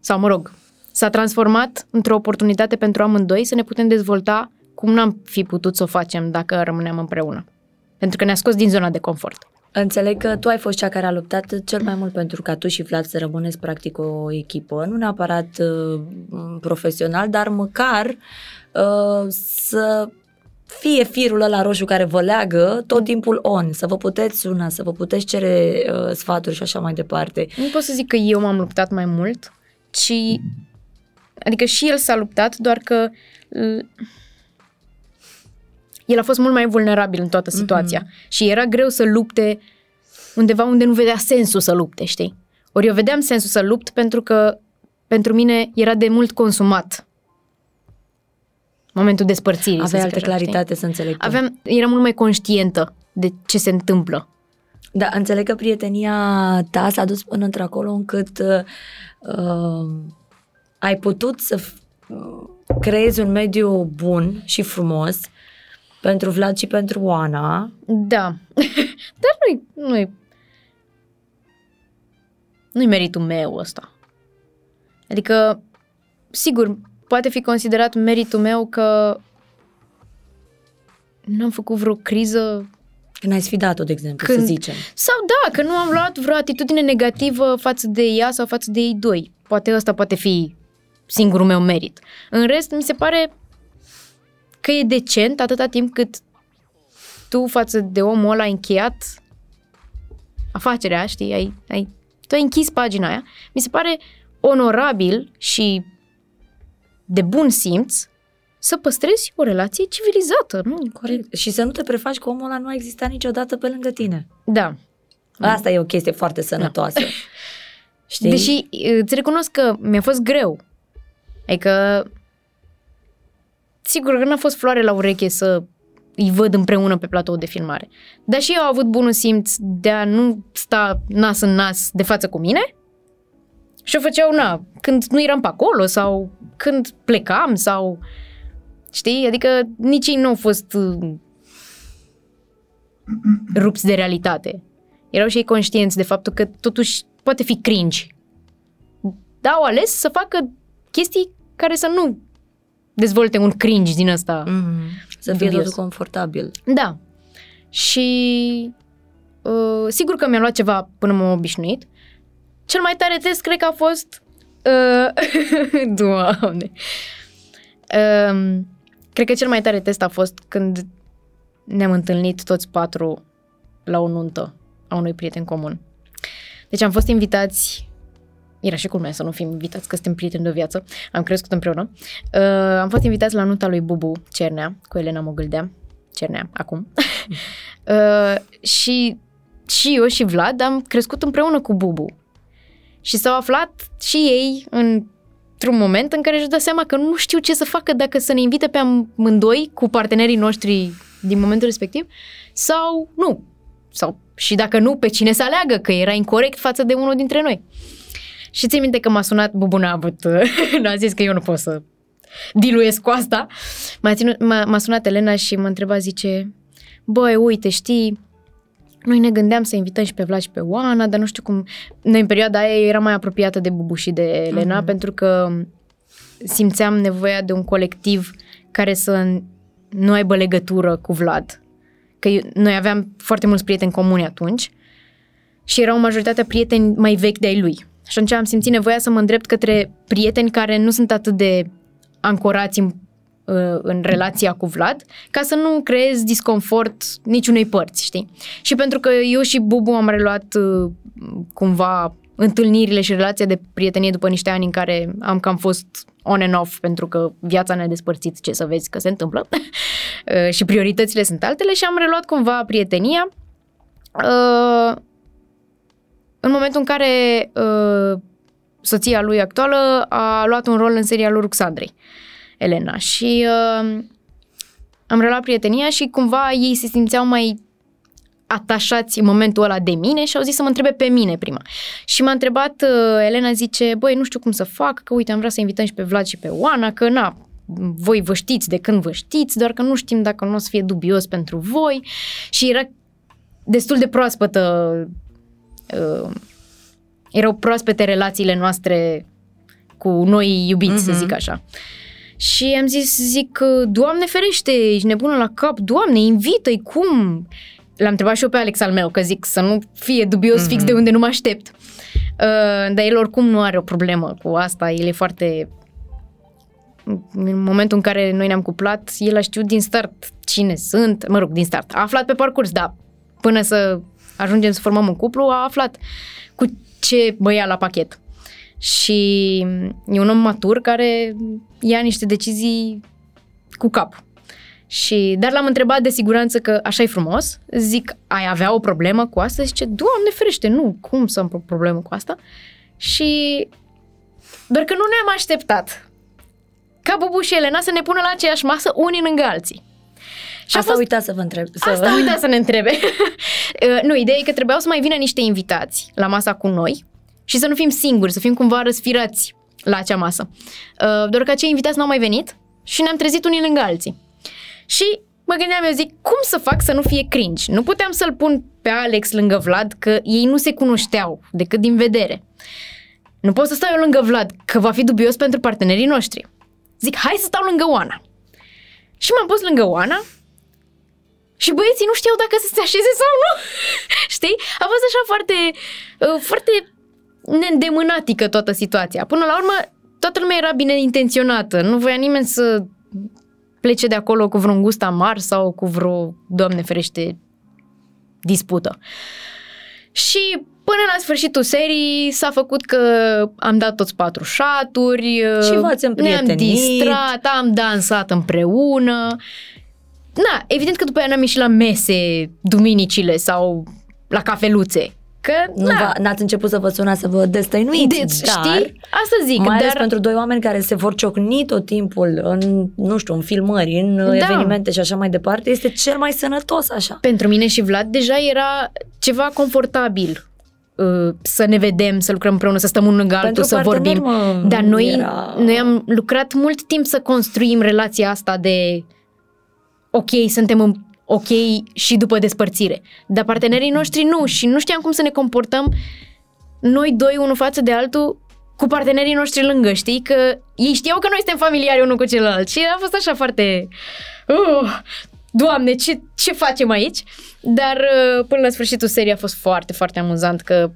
sau mă rog, s-a transformat într-o oportunitate pentru amândoi să ne putem dezvolta cum n-am fi putut să o facem dacă rămâneam împreună. Pentru că ne-a scos din zona de confort. Înțeleg că tu ai fost cea care a luptat cel mai mult pentru ca tu și Vlad să rămâneți practic o echipă, nu neapărat uh, profesional, dar măcar uh, să fie firul ăla roșu care vă leagă tot timpul on, să vă puteți suna, să vă puteți cere uh, sfaturi și așa mai departe. Nu pot să zic că eu m-am luptat mai mult, ci adică și el s-a luptat, doar că uh, el a fost mult mai vulnerabil în toată situația mm-hmm. și era greu să lupte undeva unde nu vedea sensul să lupte, știi? Ori eu vedeam sensul să lupt pentru că pentru mine era de mult consumat momentul despărțirii. Avea altă așa, claritate știi? să înțeleg. Aveam, era mult mai conștientă de ce se întâmplă. Da, înțeleg că prietenia ta s-a dus până într-acolo încât uh, uh ai putut să uh, creezi un mediu bun și frumos pentru Vlad și pentru Oana. Da, [LAUGHS] dar nu-i, nu-i, nu-i meritul meu ăsta. Adică, sigur, poate fi considerat meritul meu că nu am făcut vreo criză când ai sfidat-o, de exemplu, când, să zicem. Sau da, că nu am luat vreo atitudine negativă față de ea sau față de ei doi. Poate ăsta poate fi singurul meu merit. În rest, mi se pare că e decent atâta timp cât tu față de omul ăla ai încheiat afacerea, știi, ai, ai, tu ai închis pagina aia. Mi se pare onorabil și de bun simț să păstrezi o relație civilizată, nu? Corect. Și să nu te prefaci că omul ăla nu a existat niciodată pe lângă tine. Da. Asta e o chestie foarte da. sănătoasă. Da. Știi? Deși îți recunosc că mi-a fost greu. Adică, sigur că n-a fost floare la ureche să îi văd împreună pe platou de filmare. Dar și eu au avut bunul simț de a nu sta nas în nas de față cu mine și o făceau, na, când nu eram pe acolo sau când plecam sau... Știi? Adică nici ei nu au fost uh, rupți de realitate. Erau și ei conștienți de faptul că totuși poate fi cringe. Dar au ales să facă chestii care să nu dezvolte un cringe din ăsta. Mm-hmm. Să fie totul confortabil. Da. Și uh, sigur că mi-a luat ceva până m-am obișnuit, cel mai tare test cred că a fost... Uh, [LAUGHS] doamne! Uh, cred că cel mai tare test a fost când ne-am întâlnit toți patru la o nuntă a unui prieten comun. Deci am fost invitați era și culmea să nu fim invitați că suntem prieteni de o viață. Am crescut împreună. Uh, am fost invitați la nunta lui Bubu Cernea cu Elena Mogâldea. Cernea, acum. [LAUGHS] uh, și și eu și Vlad am crescut împreună cu Bubu. Și s-au aflat și ei într-un moment în care își dă seama că nu știu ce să facă dacă să ne invite pe amândoi cu partenerii noștri din momentul respectiv sau nu. Sau și dacă nu, pe cine să aleagă, că era incorrect față de unul dintre noi. Și ții minte că m-a sunat, Bubu n-a avut, [LAUGHS] n-a zis că eu nu pot să diluiesc cu asta. M-a, ținut, m-a, m-a sunat Elena și mă întreba, zice, băi, uite, știi, noi ne gândeam să invităm și pe Vlad și pe Oana, dar nu știu cum... Noi în perioada aia era mai apropiată de Bubu și de Elena, uh-huh. pentru că simțeam nevoia de un colectiv care să nu aibă legătură cu Vlad. Că noi aveam foarte mulți prieteni comuni atunci și erau majoritatea prieteni mai vechi de ai lui. Și atunci am simțit nevoia să mă îndrept către prieteni care nu sunt atât de ancorați în Uh, în relația cu Vlad, ca să nu creez disconfort niciunei părți, știi? Și pentru că eu și Bubu am reluat uh, cumva întâlnirile și relația de prietenie după niște ani în care am cam fost on and off pentru că viața ne-a despărțit, ce să vezi că se întâmplă [LAUGHS] uh, și prioritățile sunt altele și am reluat cumva prietenia în momentul în care uh, soția lui actuală a luat un rol în serialul Ruxandrei, Elena. Și uh, am reluat prietenia și cumva ei se simțeau mai atașați în momentul ăla de mine și au zis să mă întrebe pe mine prima. Și m-a întrebat, uh, Elena zice, băi, nu știu cum să fac, că uite, am vrea să invităm și pe Vlad și pe Oana, că na, voi vă știți de când vă știți, doar că nu știm dacă nu o să fie dubios pentru voi. Și era destul de proaspătă, uh, erau proaspete relațiile noastre cu noi iubiți, uh-huh. să zic așa. Și am zis, zic, Doamne ferește, ești nebună la cap, Doamne, invită-i, cum? L-am întrebat și eu pe Alex al meu, că zic să nu fie dubios mm-hmm. fix de unde nu mă aștept. Uh, dar el oricum nu are o problemă cu asta, el e foarte... În momentul în care noi ne-am cuplat, el a știut din start cine sunt, mă rog, din start. A aflat pe parcurs, da, până să ajungem să formăm un cuplu, a aflat cu ce băia la pachet. Și e un om matur care ia niște decizii cu cap. Și, dar l-am întrebat de siguranță că așa e frumos. Zic, ai avea o problemă cu asta? Zice, Doamne ferește, nu, cum să am o problemă cu asta? Și doar că nu ne-am așteptat ca Bubu și Elena să ne pună la aceeași masă unii lângă alții. Și asta fost... uita să vă întreb. Să... Asta uita să ne întrebe. [LAUGHS] Uh, nu, ideea e că trebuiau să mai vină niște invitați la masa cu noi și să nu fim singuri, să fim cumva răsfirați la acea masă. Uh, doar că acei invitați n-au mai venit și ne-am trezit unii lângă alții. Și mă gândeam, eu zic, cum să fac să nu fie cringe? Nu puteam să-l pun pe Alex lângă Vlad, că ei nu se cunoșteau decât din vedere. Nu pot să stau eu lângă Vlad, că va fi dubios pentru partenerii noștri. Zic, hai să stau lângă Oana. Și m-am pus lângă Oana și băieții nu știau dacă să se așeze sau nu. [LAUGHS] Știi? A fost așa foarte, uh, foarte neîndemânatică toată situația. Până la urmă, toată lumea era bine intenționată. Nu voia nimeni să plece de acolo cu vreun gust amar sau cu vreo, doamne ferește, dispută. Și până la sfârșitul serii s-a făcut că am dat toți patru șaturi, și v-ați ne-am distrat, am dansat împreună. Na, evident că după aia n-am ieșit la mese duminicile sau la cafeluțe. Că, nu na. n-ați început să vă sunați să vă destăinuiți, deci, dar, știi? Asta zic. Mai dar... ales pentru doi oameni care se vor ciocni tot timpul în, nu știu, în filmări, în da. evenimente și așa mai departe, este cel mai sănătos așa. Pentru mine și Vlad deja era ceva confortabil uh, să ne vedem, să lucrăm împreună, să stăm unul lângă altul, să vorbim. Mă, Dar noi, era... noi am lucrat mult timp să construim relația asta de ok, suntem în ok și după despărțire. Dar partenerii noștri nu și nu știam cum să ne comportăm noi doi, unul față de altul, cu partenerii noștri lângă, știi? Că ei știau că noi suntem familiari unul cu celălalt și a fost așa foarte... Uh, Doamne, ce, ce facem aici? Dar uh, până la sfârșitul serii a fost foarte, foarte amuzant că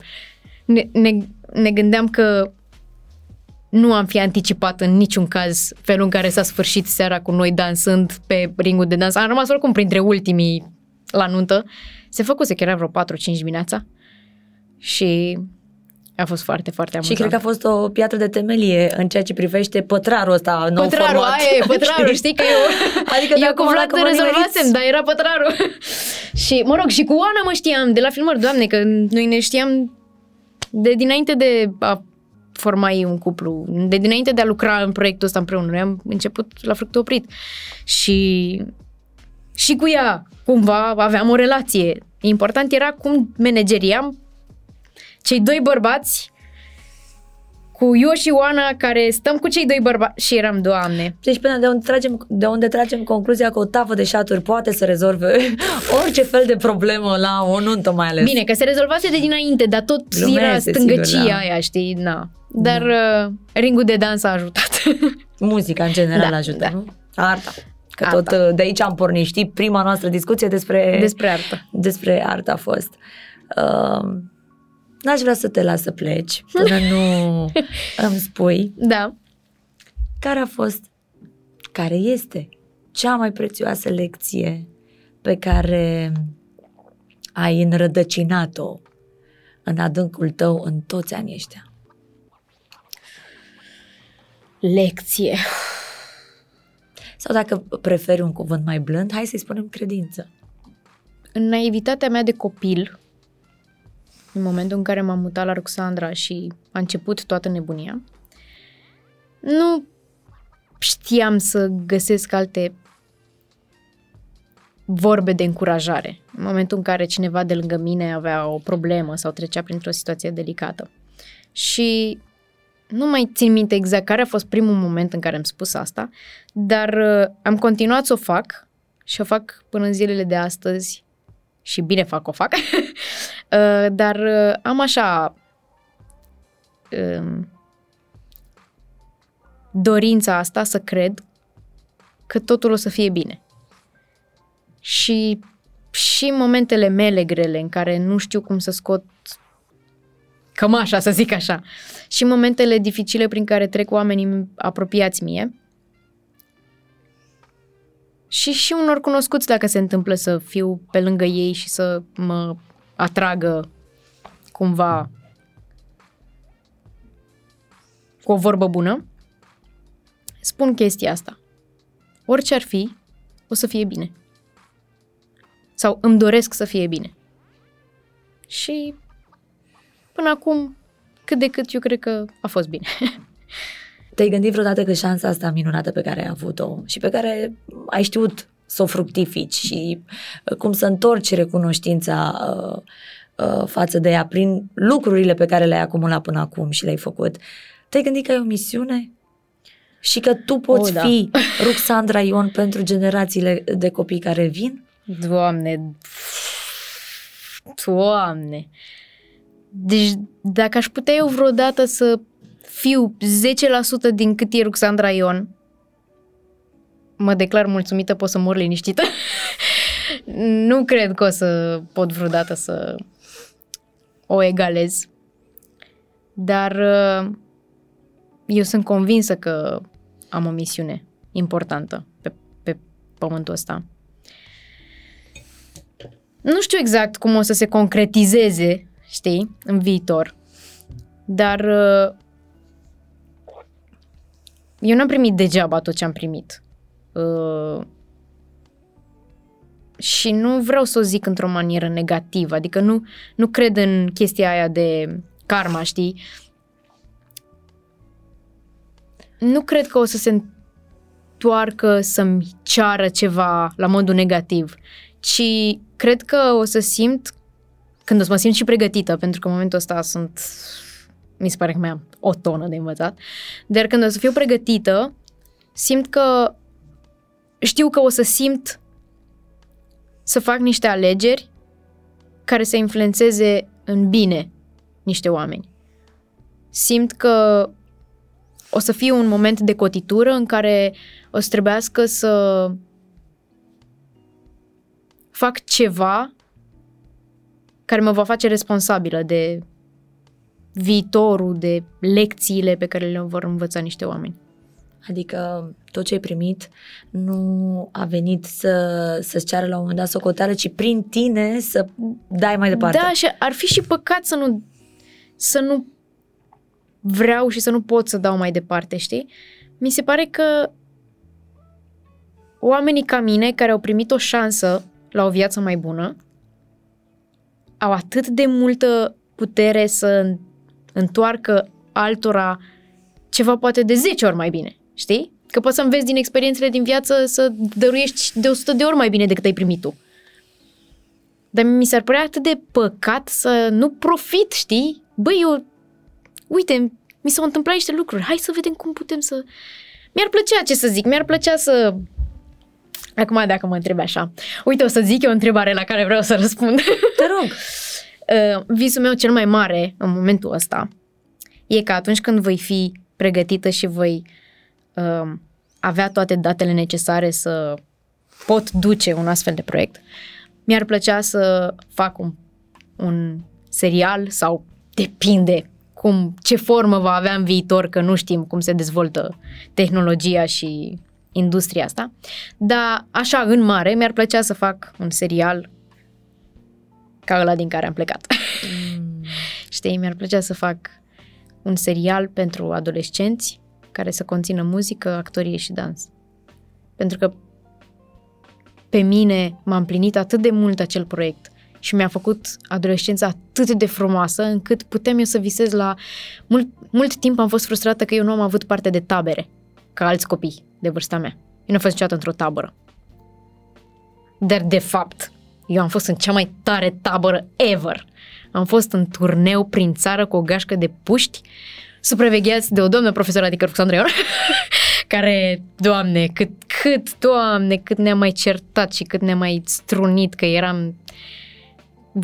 ne, ne, ne gândeam că nu am fi anticipat în niciun caz felul în care s-a sfârșit seara cu noi dansând pe ringul de dans. Am rămas oricum printre ultimii la nuntă. Se făcuse chiar vreo 4-5 dimineața și a fost foarte, foarte amuzant. Și cred că a fost o piatră de temelie în ceea ce privește pătrarul ăsta nou pătrarul, format. Aia e, pătrarul, știi că eu, [LAUGHS] adică eu cu Vlad rezolvasem, dar era pătrarul. [LAUGHS] și, mă rog, și cu Oana mă știam de la filmări, doamne, că noi ne știam de dinainte de a formai un cuplu. De dinainte de a lucra în proiectul ăsta împreună, noi am început la fructul oprit. Și, și cu ea, cumva, aveam o relație. Important era cum manageriam cei doi bărbați cu eu și Oana care stăm cu cei doi bărbați și eram, Doamne. Deci până de unde tragem, de unde tragem concluzia că o tavă de șaturi poate să rezolve [LAUGHS] orice fel de problemă la o nuntă mai ales. Bine, că se rezolvase de dinainte, dar tot Lumea era stângăcia sigur, da. aia, știi, na. Dar da. uh, ringul de dans a ajutat. [LAUGHS] Muzica în general da, ajută, da. nu? Arta. Că arta. tot uh, de aici am pornit, știi? Prima noastră discuție despre... Despre artă. Despre artă a fost. Uh, n-aș vrea să te las să pleci până nu [LAUGHS] îmi spui. Da. Care a fost, care este cea mai prețioasă lecție pe care ai înrădăcinat-o în adâncul tău în toți anii ăștia? Lecție. Sau dacă preferi un cuvânt mai blând, hai să-i spunem credință. În naivitatea mea de copil, în momentul în care m-am mutat la Ruxandra și a început toată nebunia, nu știam să găsesc alte vorbe de încurajare. În momentul în care cineva de lângă mine avea o problemă sau trecea printr-o situație delicată. Și nu mai țin minte exact care a fost primul moment în care am spus asta, dar uh, am continuat să o fac și o fac până în zilele de astăzi și bine fac o fac, [LAUGHS] uh, dar uh, am așa um, dorința asta să cred că totul o să fie bine. Și și în momentele mele grele în care nu știu cum să scot cămașa, să zic așa, și în momentele dificile prin care trec oamenii apropiați mie, și și unor cunoscuți dacă se întâmplă să fiu pe lângă ei și să mă atragă cumva cu o vorbă bună, spun chestia asta. Orice ar fi, o să fie bine. Sau îmi doresc să fie bine. Și până acum, cât de cât, eu cred că a fost bine. [LAUGHS] Te-ai gândit vreodată că șansa asta minunată pe care ai avut-o și pe care ai știut să o fructifici și uh, cum să întorci recunoștința uh, uh, față de ea prin lucrurile pe care le-ai acumulat până acum și le-ai făcut. Te-ai gândit că ai o misiune? Și că tu poți oh, da. fi [LAUGHS] Ruxandra Ion pentru generațiile de copii care vin? Doamne, Doamne, deci dacă aș putea eu vreodată să fiu 10% din cât e Ruxandra Ion, mă declar mulțumită, pot să mor liniștită. [LAUGHS] nu cred că o să pot vreodată să o egalez. Dar uh, eu sunt convinsă că am o misiune importantă pe, pe pământul ăsta. Nu știu exact cum o să se concretizeze, știi, în viitor, dar uh, eu n-am primit degeaba tot ce am primit. Uh, și nu vreau să o zic într-o manieră negativă, adică nu, nu cred în chestia aia de karma, știi? Nu cred că o să se întoarcă să-mi ceară ceva la modul negativ, ci cred că o să simt, când o să mă simt și pregătită, pentru că în momentul ăsta sunt, mi se pare că mai am o tonă de învățat, dar când o să fiu pregătită, simt că știu că o să simt să fac niște alegeri care să influențeze în bine niște oameni. Simt că o să fie un moment de cotitură în care o să trebuiască să fac ceva care mă va face responsabilă de viitorul, de lecțiile pe care le vor învăța niște oameni. Adică tot ce ai primit nu a venit să, să-ți ceară la un moment dat socoteală, ci prin tine să dai mai departe. Da, și ar fi și păcat să nu, să nu vreau și să nu pot să dau mai departe, știi? Mi se pare că oamenii ca mine care au primit o șansă la o viață mai bună au atât de multă putere să întoarcă altora ceva poate de 10 ori mai bine, știi? Că poți să înveți din experiențele din viață să dăruiești de 100 de ori mai bine decât ai primit tu. Dar mi s-ar părea atât de păcat să nu profit, știi? Băi, eu, uite, mi s-au întâmplat niște lucruri, hai să vedem cum putem să... Mi-ar plăcea, ce să zic, mi-ar plăcea să... Acum, dacă mă întrebi așa, uite, o să zic eu o întrebare la care vreau să răspund. Te rog! [LAUGHS] Uh, visul meu cel mai mare în momentul ăsta e că atunci când voi fi pregătită și voi uh, avea toate datele necesare să pot duce un astfel de proiect, mi-ar plăcea să fac un, un serial sau depinde cum, ce formă va avea în viitor, că nu știm cum se dezvoltă tehnologia și industria asta. Dar așa, în mare, mi-ar plăcea să fac un serial ca ăla din care am plecat. Mm. [LAUGHS] Știi, mi-ar plăcea să fac un serial pentru adolescenți care să conțină muzică, actorie și dans. Pentru că pe mine m-a împlinit atât de mult acel proiect și mi-a făcut adolescența atât de frumoasă încât puteam eu să visez la... Mult, mult timp am fost frustrată că eu nu am avut parte de tabere ca alți copii de vârsta mea. Eu nu am fost niciodată într-o tabără. Dar de fapt, eu am fost în cea mai tare tabără ever. Am fost în turneu prin țară cu o gașcă de puști, supravegheați de o doamnă profesoară, adică Ruxandra Ion, [LAUGHS] care, doamne, cât, cât, doamne, cât ne-a mai certat și cât ne-a mai strunit, că eram,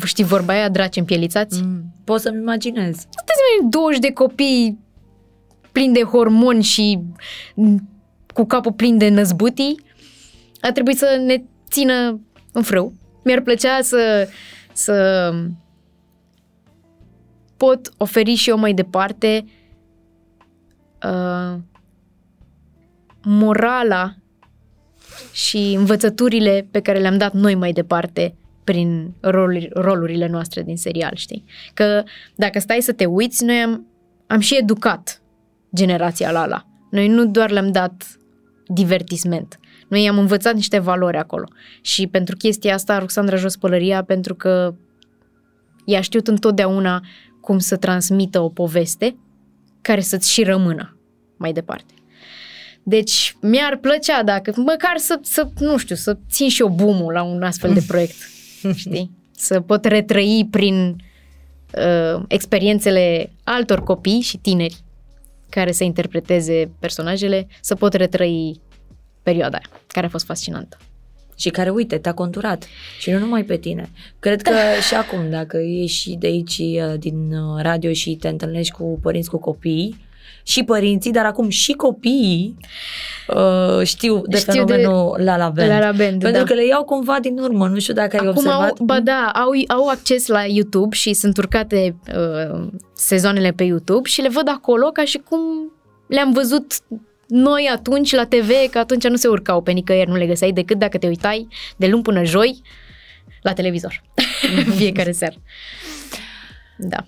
știi vorba aia, draci împielițați? Mm, pot să-mi imaginez. Sunteți 20 de copii plini de hormoni și cu capul plin de năzbutii. A trebuit să ne țină în frâu. Mi-ar plăcea să, să pot oferi și eu mai departe uh, morala și învățăturile pe care le-am dat noi mai departe prin roluri, rolurile noastre din serial, știi? Că dacă stai să te uiți, noi am, am și educat generația Lala. Noi nu doar le-am dat divertisment. Noi i-am învățat niște valori acolo. Și pentru chestia asta, Ruxandra jos pălăria, pentru că ea știut întotdeauna cum să transmită o poveste care să-ți și rămână mai departe. Deci mi-ar plăcea dacă, măcar să, să nu știu, să țin și eu bumul la un astfel de proiect, [LAUGHS] știi? Să pot retrăi prin uh, experiențele altor copii și tineri care să interpreteze personajele, să pot retrăi perioada aia, care a fost fascinantă. Și care, uite, te-a conturat. Și nu numai pe tine. Cred că [LAUGHS] și acum, dacă ieși de aici uh, din uh, radio și te întâlnești cu părinți cu copii, și părinții, dar acum și copiii uh, știu de știu fenomenul de La La Band. La La Band Pentru da. că le iau cumva din urmă, nu știu dacă acum ai observat. Au, ba da, au, au acces la YouTube și sunt urcate uh, sezoanele pe YouTube și le văd acolo ca și cum le-am văzut noi atunci la TV, că atunci nu se urcau pe nicăieri, nu le găseai decât dacă te uitai de luni până joi la televizor, [LAUGHS] fiecare seară. Da.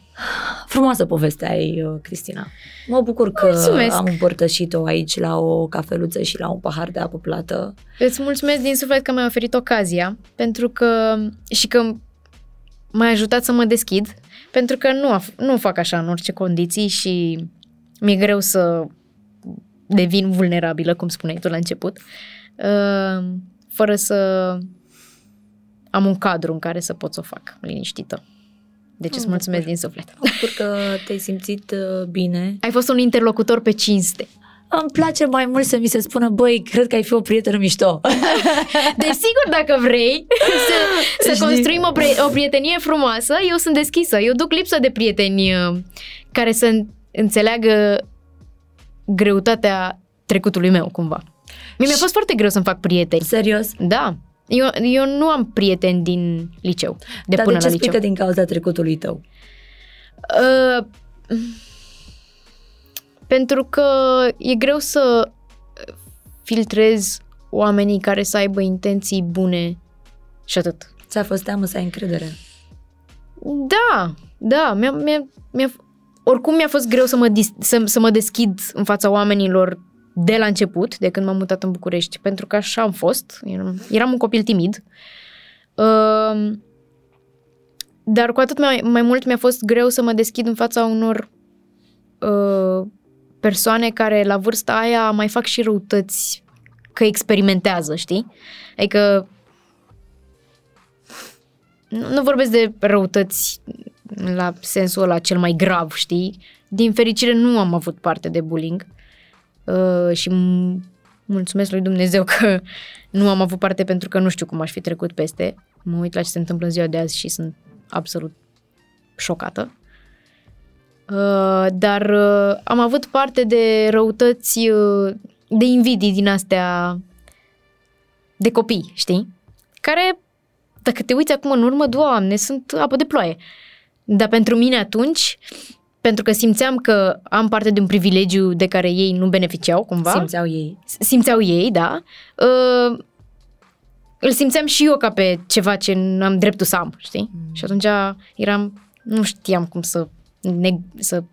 Frumoasă poveste ai, uh, Cristina. Mă bucur că mulțumesc. am împărtășit-o aici la o cafeluță și la un pahar de apă plată. Îți mulțumesc din suflet că mi-ai oferit ocazia pentru că și că m-ai ajutat să mă deschid, pentru că nu, nu fac așa în orice condiții și mi-e greu să devin vulnerabilă, cum spuneai tu la început, uh, fără să am un cadru în care să pot să o fac liniștită. Deci îți mulțumesc din suflet. Mă bucur că te-ai simțit uh, bine. Ai fost un interlocutor pe cinste. Îmi place mai mult să mi se spună, băi, cred că ai fi o prietenă mișto. [LAUGHS] Desigur, dacă vrei [LAUGHS] să, să construim o, pre- o prietenie frumoasă, eu sunt deschisă. Eu duc lipsă de prieteni uh, care să înțeleagă greutatea trecutului meu, cumva. Mie mi-a fost foarte greu să-mi fac prieteni. Serios? Da. Eu, eu nu am prieteni din liceu, de Dar până de ce la liceu. spui că din cauza trecutului tău? Uh, pentru că e greu să filtrez oamenii care să aibă intenții bune și atât. Ți-a fost teamă să ai încredere? Da, da, mi-a, mi-a, mi-a, oricum mi-a fost greu să mă, dis, să, să mă deschid în fața oamenilor de la început, de când m-am mutat în București, pentru că așa am fost, eram, eram un copil timid. Uh, dar cu atât mai, mai mult mi-a fost greu să mă deschid în fața unor uh, persoane care la vârsta aia mai fac și răutăți, că experimentează, știi? Adică nu, nu vorbesc de răutăți la sensul ăla cel mai grav, știi? Din fericire nu am avut parte de bullying uh, și m- mulțumesc lui Dumnezeu că nu am avut parte pentru că nu știu cum aș fi trecut peste. Mă uit la ce se întâmplă în ziua de azi și sunt absolut șocată. Uh, dar uh, am avut parte de răutăți, uh, de invidii din astea de copii, știi? Care, dacă te uiți acum în urmă, doamne, sunt apă de ploaie. Dar pentru mine atunci, pentru că simțeam că am parte de un privilegiu de care ei nu beneficiau, cumva. Simțeau ei. Simțeau ei, da. Uh, îl simțeam și eu ca pe ceva ce am dreptul să am, știi? Mm. Și atunci eram, nu știam cum să, ne, să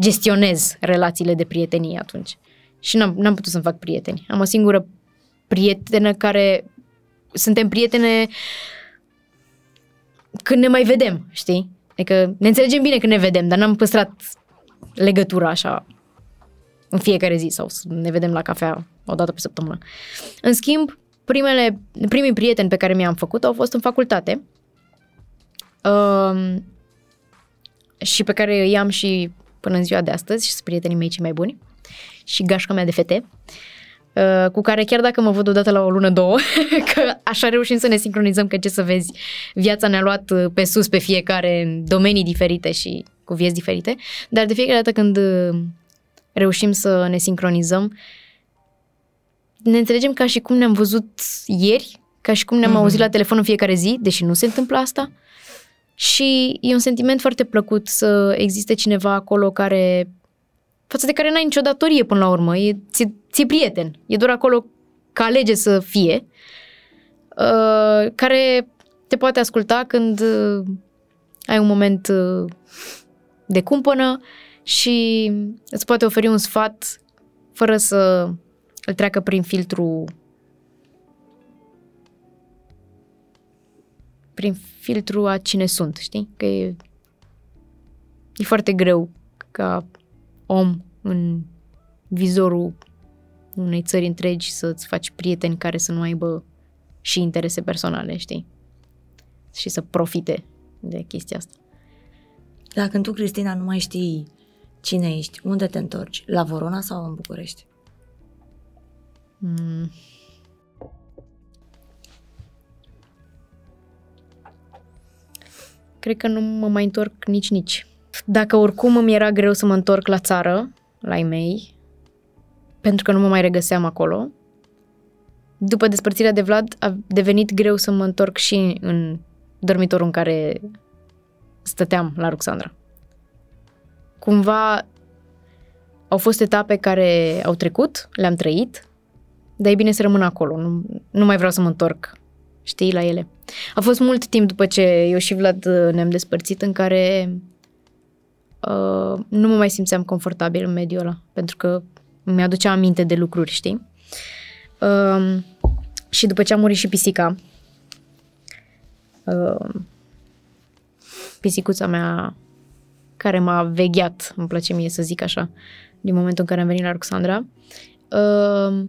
gestionez relațiile de prietenie atunci. Și n-am, n-am putut să-mi fac prieteni. Am o singură prietenă care, suntem prietene când ne mai vedem, știi? Adică ne înțelegem bine când ne vedem, dar n-am păstrat legătura așa în fiecare zi sau să ne vedem la cafea o dată pe săptămână. În schimb, primele, primii prieteni pe care mi-am făcut au fost în facultate um, și pe care îi am și până în ziua de astăzi și sunt prietenii mei cei mai buni și gașca mea de fete. Uh, cu care chiar dacă mă văd odată la o lună, două, [LAUGHS] că așa reușim să ne sincronizăm, că ce să vezi, viața ne-a luat uh, pe sus pe fiecare în domenii diferite și cu vieți diferite, dar de fiecare dată când uh, reușim să ne sincronizăm, ne înțelegem ca și cum ne-am văzut ieri, ca și cum ne-am mm-hmm. auzit la telefon în fiecare zi, deși nu se întâmplă asta. Și e un sentiment foarte plăcut să existe cineva acolo care față de care n-ai nicio datorie până la urmă, e, ți, ți prieten, e doar acolo că alege să fie, uh, care te poate asculta când uh, ai un moment uh, de cumpănă și îți poate oferi un sfat fără să îl treacă prin filtru prin filtru a cine sunt, știi? Că e, e foarte greu ca om în vizorul unei țări întregi să-ți faci prieteni care să nu aibă și interese personale, știi? Și să profite de chestia asta. Dacă tu, Cristina, nu mai știi cine ești, unde te întorci? La Vorona sau în București? Mm. Cred că nu mă mai întorc nici-nici. Dacă oricum îmi era greu să mă întorc la țară, la ei mei, pentru că nu mă mai regăseam acolo, după despărțirea de Vlad a devenit greu să mă întorc și în dormitorul în care stăteam la Ruxandra. Cumva au fost etape care au trecut, le-am trăit, dar e bine să rămân acolo, nu, nu mai vreau să mă întorc, știi, la ele. A fost mult timp după ce eu și Vlad ne-am despărțit în care uh, nu mă mai simțeam confortabil în mediul ăla, pentru că mi-aducea aminte de lucruri, știi? Uh, și după ce a murit și pisica, uh, pisicuța mea care m-a vegheat, îmi place mie să zic așa, din momentul în care am venit la Alexandra, uh,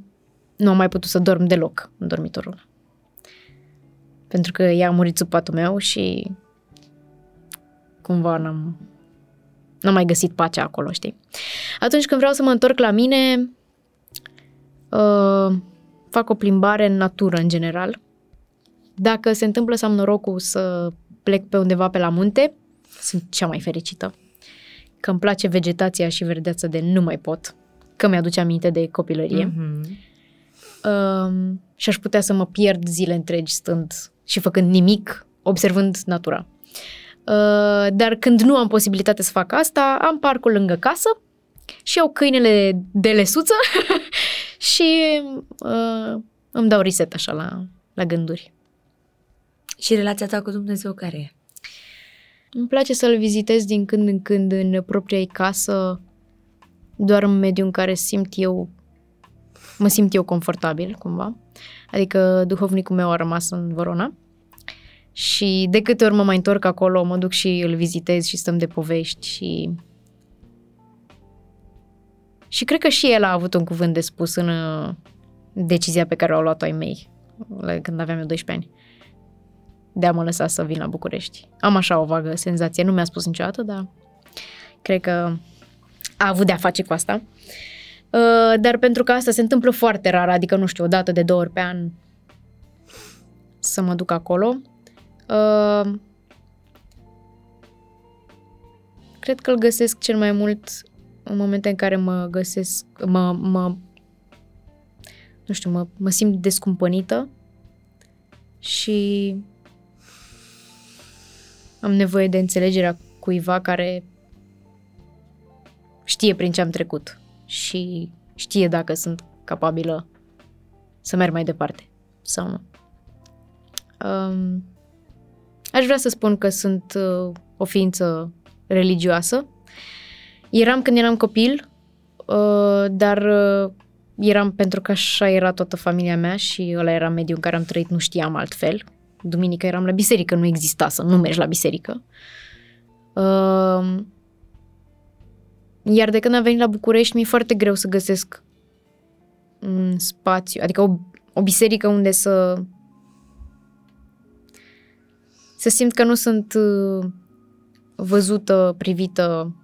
nu am mai putut să dorm deloc în dormitorul Pentru că ea a murit sub patul meu și cumva n-am, n-am mai găsit pacea acolo, știi? Atunci când vreau să mă întorc la mine, uh, fac o plimbare în natură, în general. Dacă se întâmplă să am norocul să plec pe undeva pe la munte, sunt cea mai fericită. Că îmi place vegetația și verdeața de nu mai pot, că mi-aduce aminte de copilărie. Mm-hmm. Uh, și aș putea să mă pierd zile întregi stând și făcând nimic, observând natura. Uh, dar când nu am posibilitate să fac asta, am parcul lângă casă și iau câinele de lesuță [LAUGHS] și uh, îmi dau reset așa la, la gânduri. Și relația ta cu Dumnezeu care e? Îmi place să-L vizitez din când în când în propria casă, doar în mediul în care simt eu, mă simt eu confortabil, cumva. Adică duhovnicul meu a rămas în Vorona și de câte ori mă mai întorc acolo, mă duc și îl vizitez și stăm de povești și... Și cred că și el a avut un cuvânt de spus în uh, decizia pe care au luat-o ai mei când aveam eu 12 ani de a mă lăsa să vin la București. Am așa o vagă senzație, nu mi-a spus niciodată, dar cred că a avut de-a face cu asta. Uh, dar pentru că asta se întâmplă foarte rar, adică, nu știu, o dată de două ori pe an să mă duc acolo. Uh, cred că îl găsesc cel mai mult în momente în care mă găsesc, mă, mă nu știu, mă, mă simt descumpănită și am nevoie de înțelegerea cuiva care știe prin ce am trecut și știe dacă sunt capabilă să merg mai departe sau nu. Um, aș vrea să spun că sunt uh, o ființă religioasă. Eram când eram copil, uh, dar uh, eram pentru că așa era toată familia mea și ăla era mediul în care am trăit, nu știam altfel duminică eram la biserică, nu exista să nu mergi la biserică. Uh, iar de când am venit la București, mi-e foarte greu să găsesc un spațiu, adică o, o biserică unde să să simt că nu sunt uh, văzută, privită.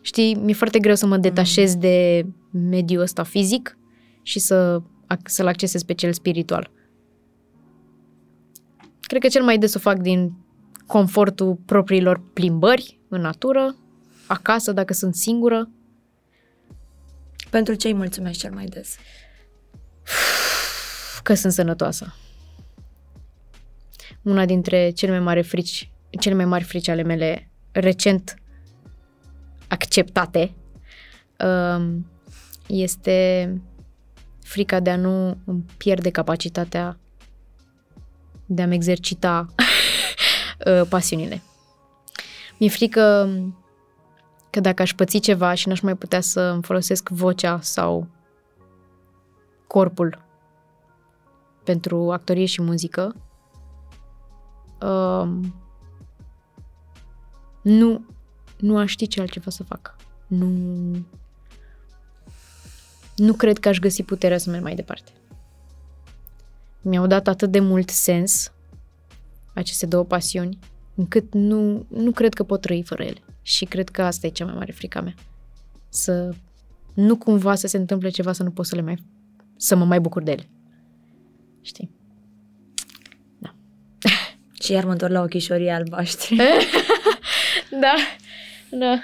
Știi, mi-e foarte greu să mă detașez de mediul ăsta fizic și să, să-l accesez pe cel spiritual. Cred că cel mai des o fac din confortul propriilor plimbări în natură, acasă dacă sunt singură. Pentru ce îi mulțumesc cel mai des? Că sunt sănătoasă. Una dintre cele mai mari frici, cele mai mari frici ale mele recent acceptate um, este frica de a nu îmi pierde capacitatea de a-mi exercita [LAUGHS] uh, pasiunile. Mi-e frică că dacă aș păți ceva și n-aș mai putea să îmi folosesc vocea sau corpul pentru actorie și muzică, um, nu, nu aș ști ce altceva să fac. Nu, nu cred că aș găsi puterea să merg mai departe. Mi-au dat atât de mult sens aceste două pasiuni, încât nu, nu cred că pot trăi fără ele. Și cred că asta e cea mai mare frica mea. Să nu cumva să se întâmple ceva să nu pot să le mai să mă mai bucur de ele. Știi? Da. Și iar mă întorc la ochișorii albaștri. [LAUGHS] da, da.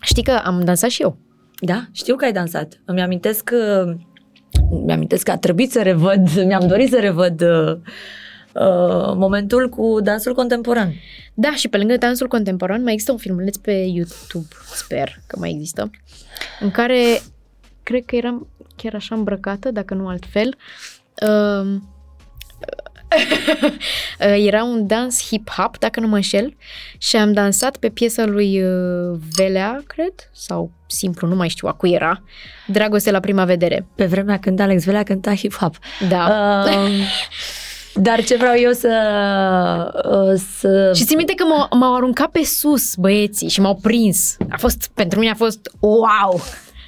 Știi că am dansat și eu. Da, știu că ai dansat. Îmi amintesc că mi-amintesc că a trebuit să revăd, [LAUGHS] mi-am dorit să revăd uh, uh, momentul cu dansul contemporan. Da, și pe lângă dansul contemporan mai există un filmuleț pe YouTube, sper că mai există, în care cred că eram chiar așa îmbrăcată, dacă nu altfel. Uh, [LAUGHS] Era un dans hip-hop, dacă nu mă înșel, și am dansat pe piesa lui uh, Velea, cred, sau simplu, nu mai știu a cui era, Dragoste la prima vedere. Pe vremea când Alex Velea cânta hip-hop. Da. Uh, [LAUGHS] dar ce vreau eu să... Uh, să... Și țin minte că m-au, m-au aruncat pe sus băieții și m-au prins. A fost, pentru mine a fost wow!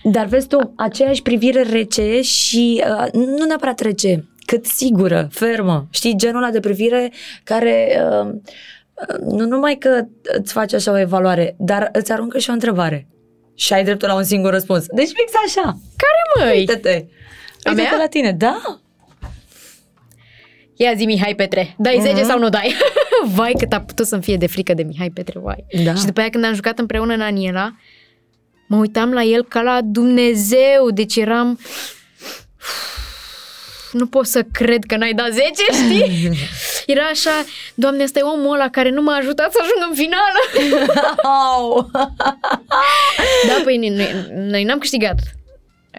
Dar vezi tu, aceeași privire rece și uh, nu neapărat rece, cât sigură, fermă. Știi, genul ăla de privire care uh, nu numai că îți face așa o evaluare, dar îți aruncă și o întrebare. Și ai dreptul la un singur răspuns. Deci fix așa. Care măi? Uite-te. Uite-te la tine, da? Ia zi Mihai Petre, dai uh-huh. 10 sau nu dai? [LAUGHS] vai cât a putut să-mi fie de frică de Mihai Petre, vai. Da. Și după aia când am jucat împreună în Aniela, mă uitam la el ca la Dumnezeu, deci eram nu pot să cred că n-ai dat 10, [LAUGHS] știi? Era așa, doamne, ăsta e omul ăla care nu m-a ajutat să ajung în finală. da, păi noi, noi n-am câștigat.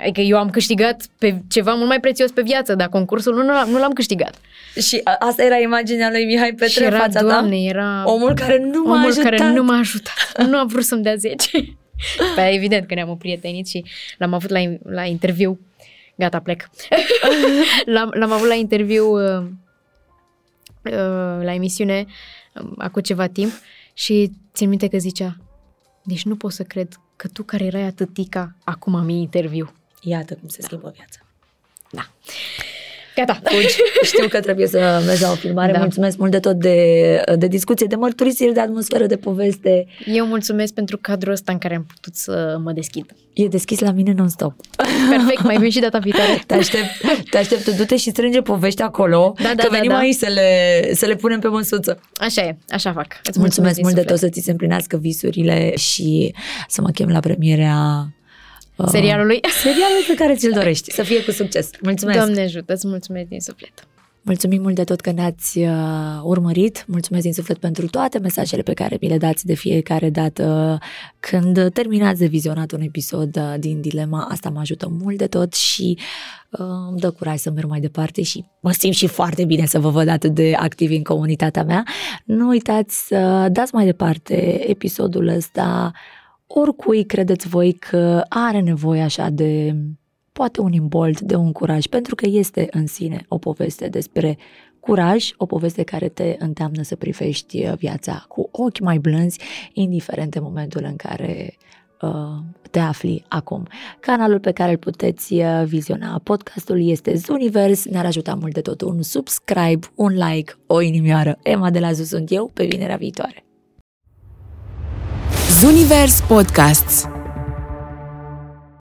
Adică eu am câștigat pe ceva mult mai prețios pe viață, dar concursul nu, l-am, nu l-am câștigat. Și asta era imaginea lui Mihai Petre și era, fața doamne, ta? era omul care nu m-a omul ajutat. care nu m-a ajutat. nu a vrut să-mi dea 10. Păi evident că ne-am prietenit și l-am avut la, la interviu Gata, plec. [LAUGHS] l-am, l-am avut la interviu uh, uh, la emisiune uh, acum ceva timp și țin minte că zicea deci nu pot să cred că tu care erai atâtica acum am interviu. Iată cum se da. schimbă viața. Da. Gata. Fugi. [LAUGHS] Știu că trebuie să mergi la o filmare. Da. Mulțumesc mult de tot de, de discuție, de mărturisiri, de atmosferă, de poveste. Eu mulțumesc pentru cadrul ăsta în care am putut să mă deschid. E deschis la mine non-stop. Perfect, mai vin și data viitoare. [LAUGHS] Te aștept, te aștept, du-te și strânge povești acolo, da, da, că da, venim da. aici să le, să le punem pe măsuță. Așa e, așa fac. Îți mulțumesc, mulțumesc mult de tot să ți se împlinească visurile și să mă chem la premierea serialului. Serialul pe care ți-l [LAUGHS] dorești. Să fie cu succes. Mulțumesc! Doamne ajută, îți mulțumesc din suflet! Mulțumim mult de tot că ne-ați uh, urmărit. Mulțumesc din suflet pentru toate mesajele pe care mi le dați de fiecare dată când terminați de vizionat un episod uh, din Dilema. Asta mă ajută mult de tot și uh, îmi dă curaj să merg mai departe și mă simt și foarte bine să vă văd atât de activi în comunitatea mea. Nu uitați să dați mai departe episodul ăsta oricui credeți voi că are nevoie așa de poate un imbold, de un curaj, pentru că este în sine o poveste despre curaj, o poveste care te îndeamnă să privești uh, viața cu ochi mai blânzi, indiferent de momentul în care uh, te afli acum. Canalul pe care îl puteți uh, viziona podcastul este Zunivers, ne-ar ajuta mult de tot un subscribe, un like, o inimioară. Emma de la Zu sunt eu, pe vinerea viitoare. Zunivers Podcasts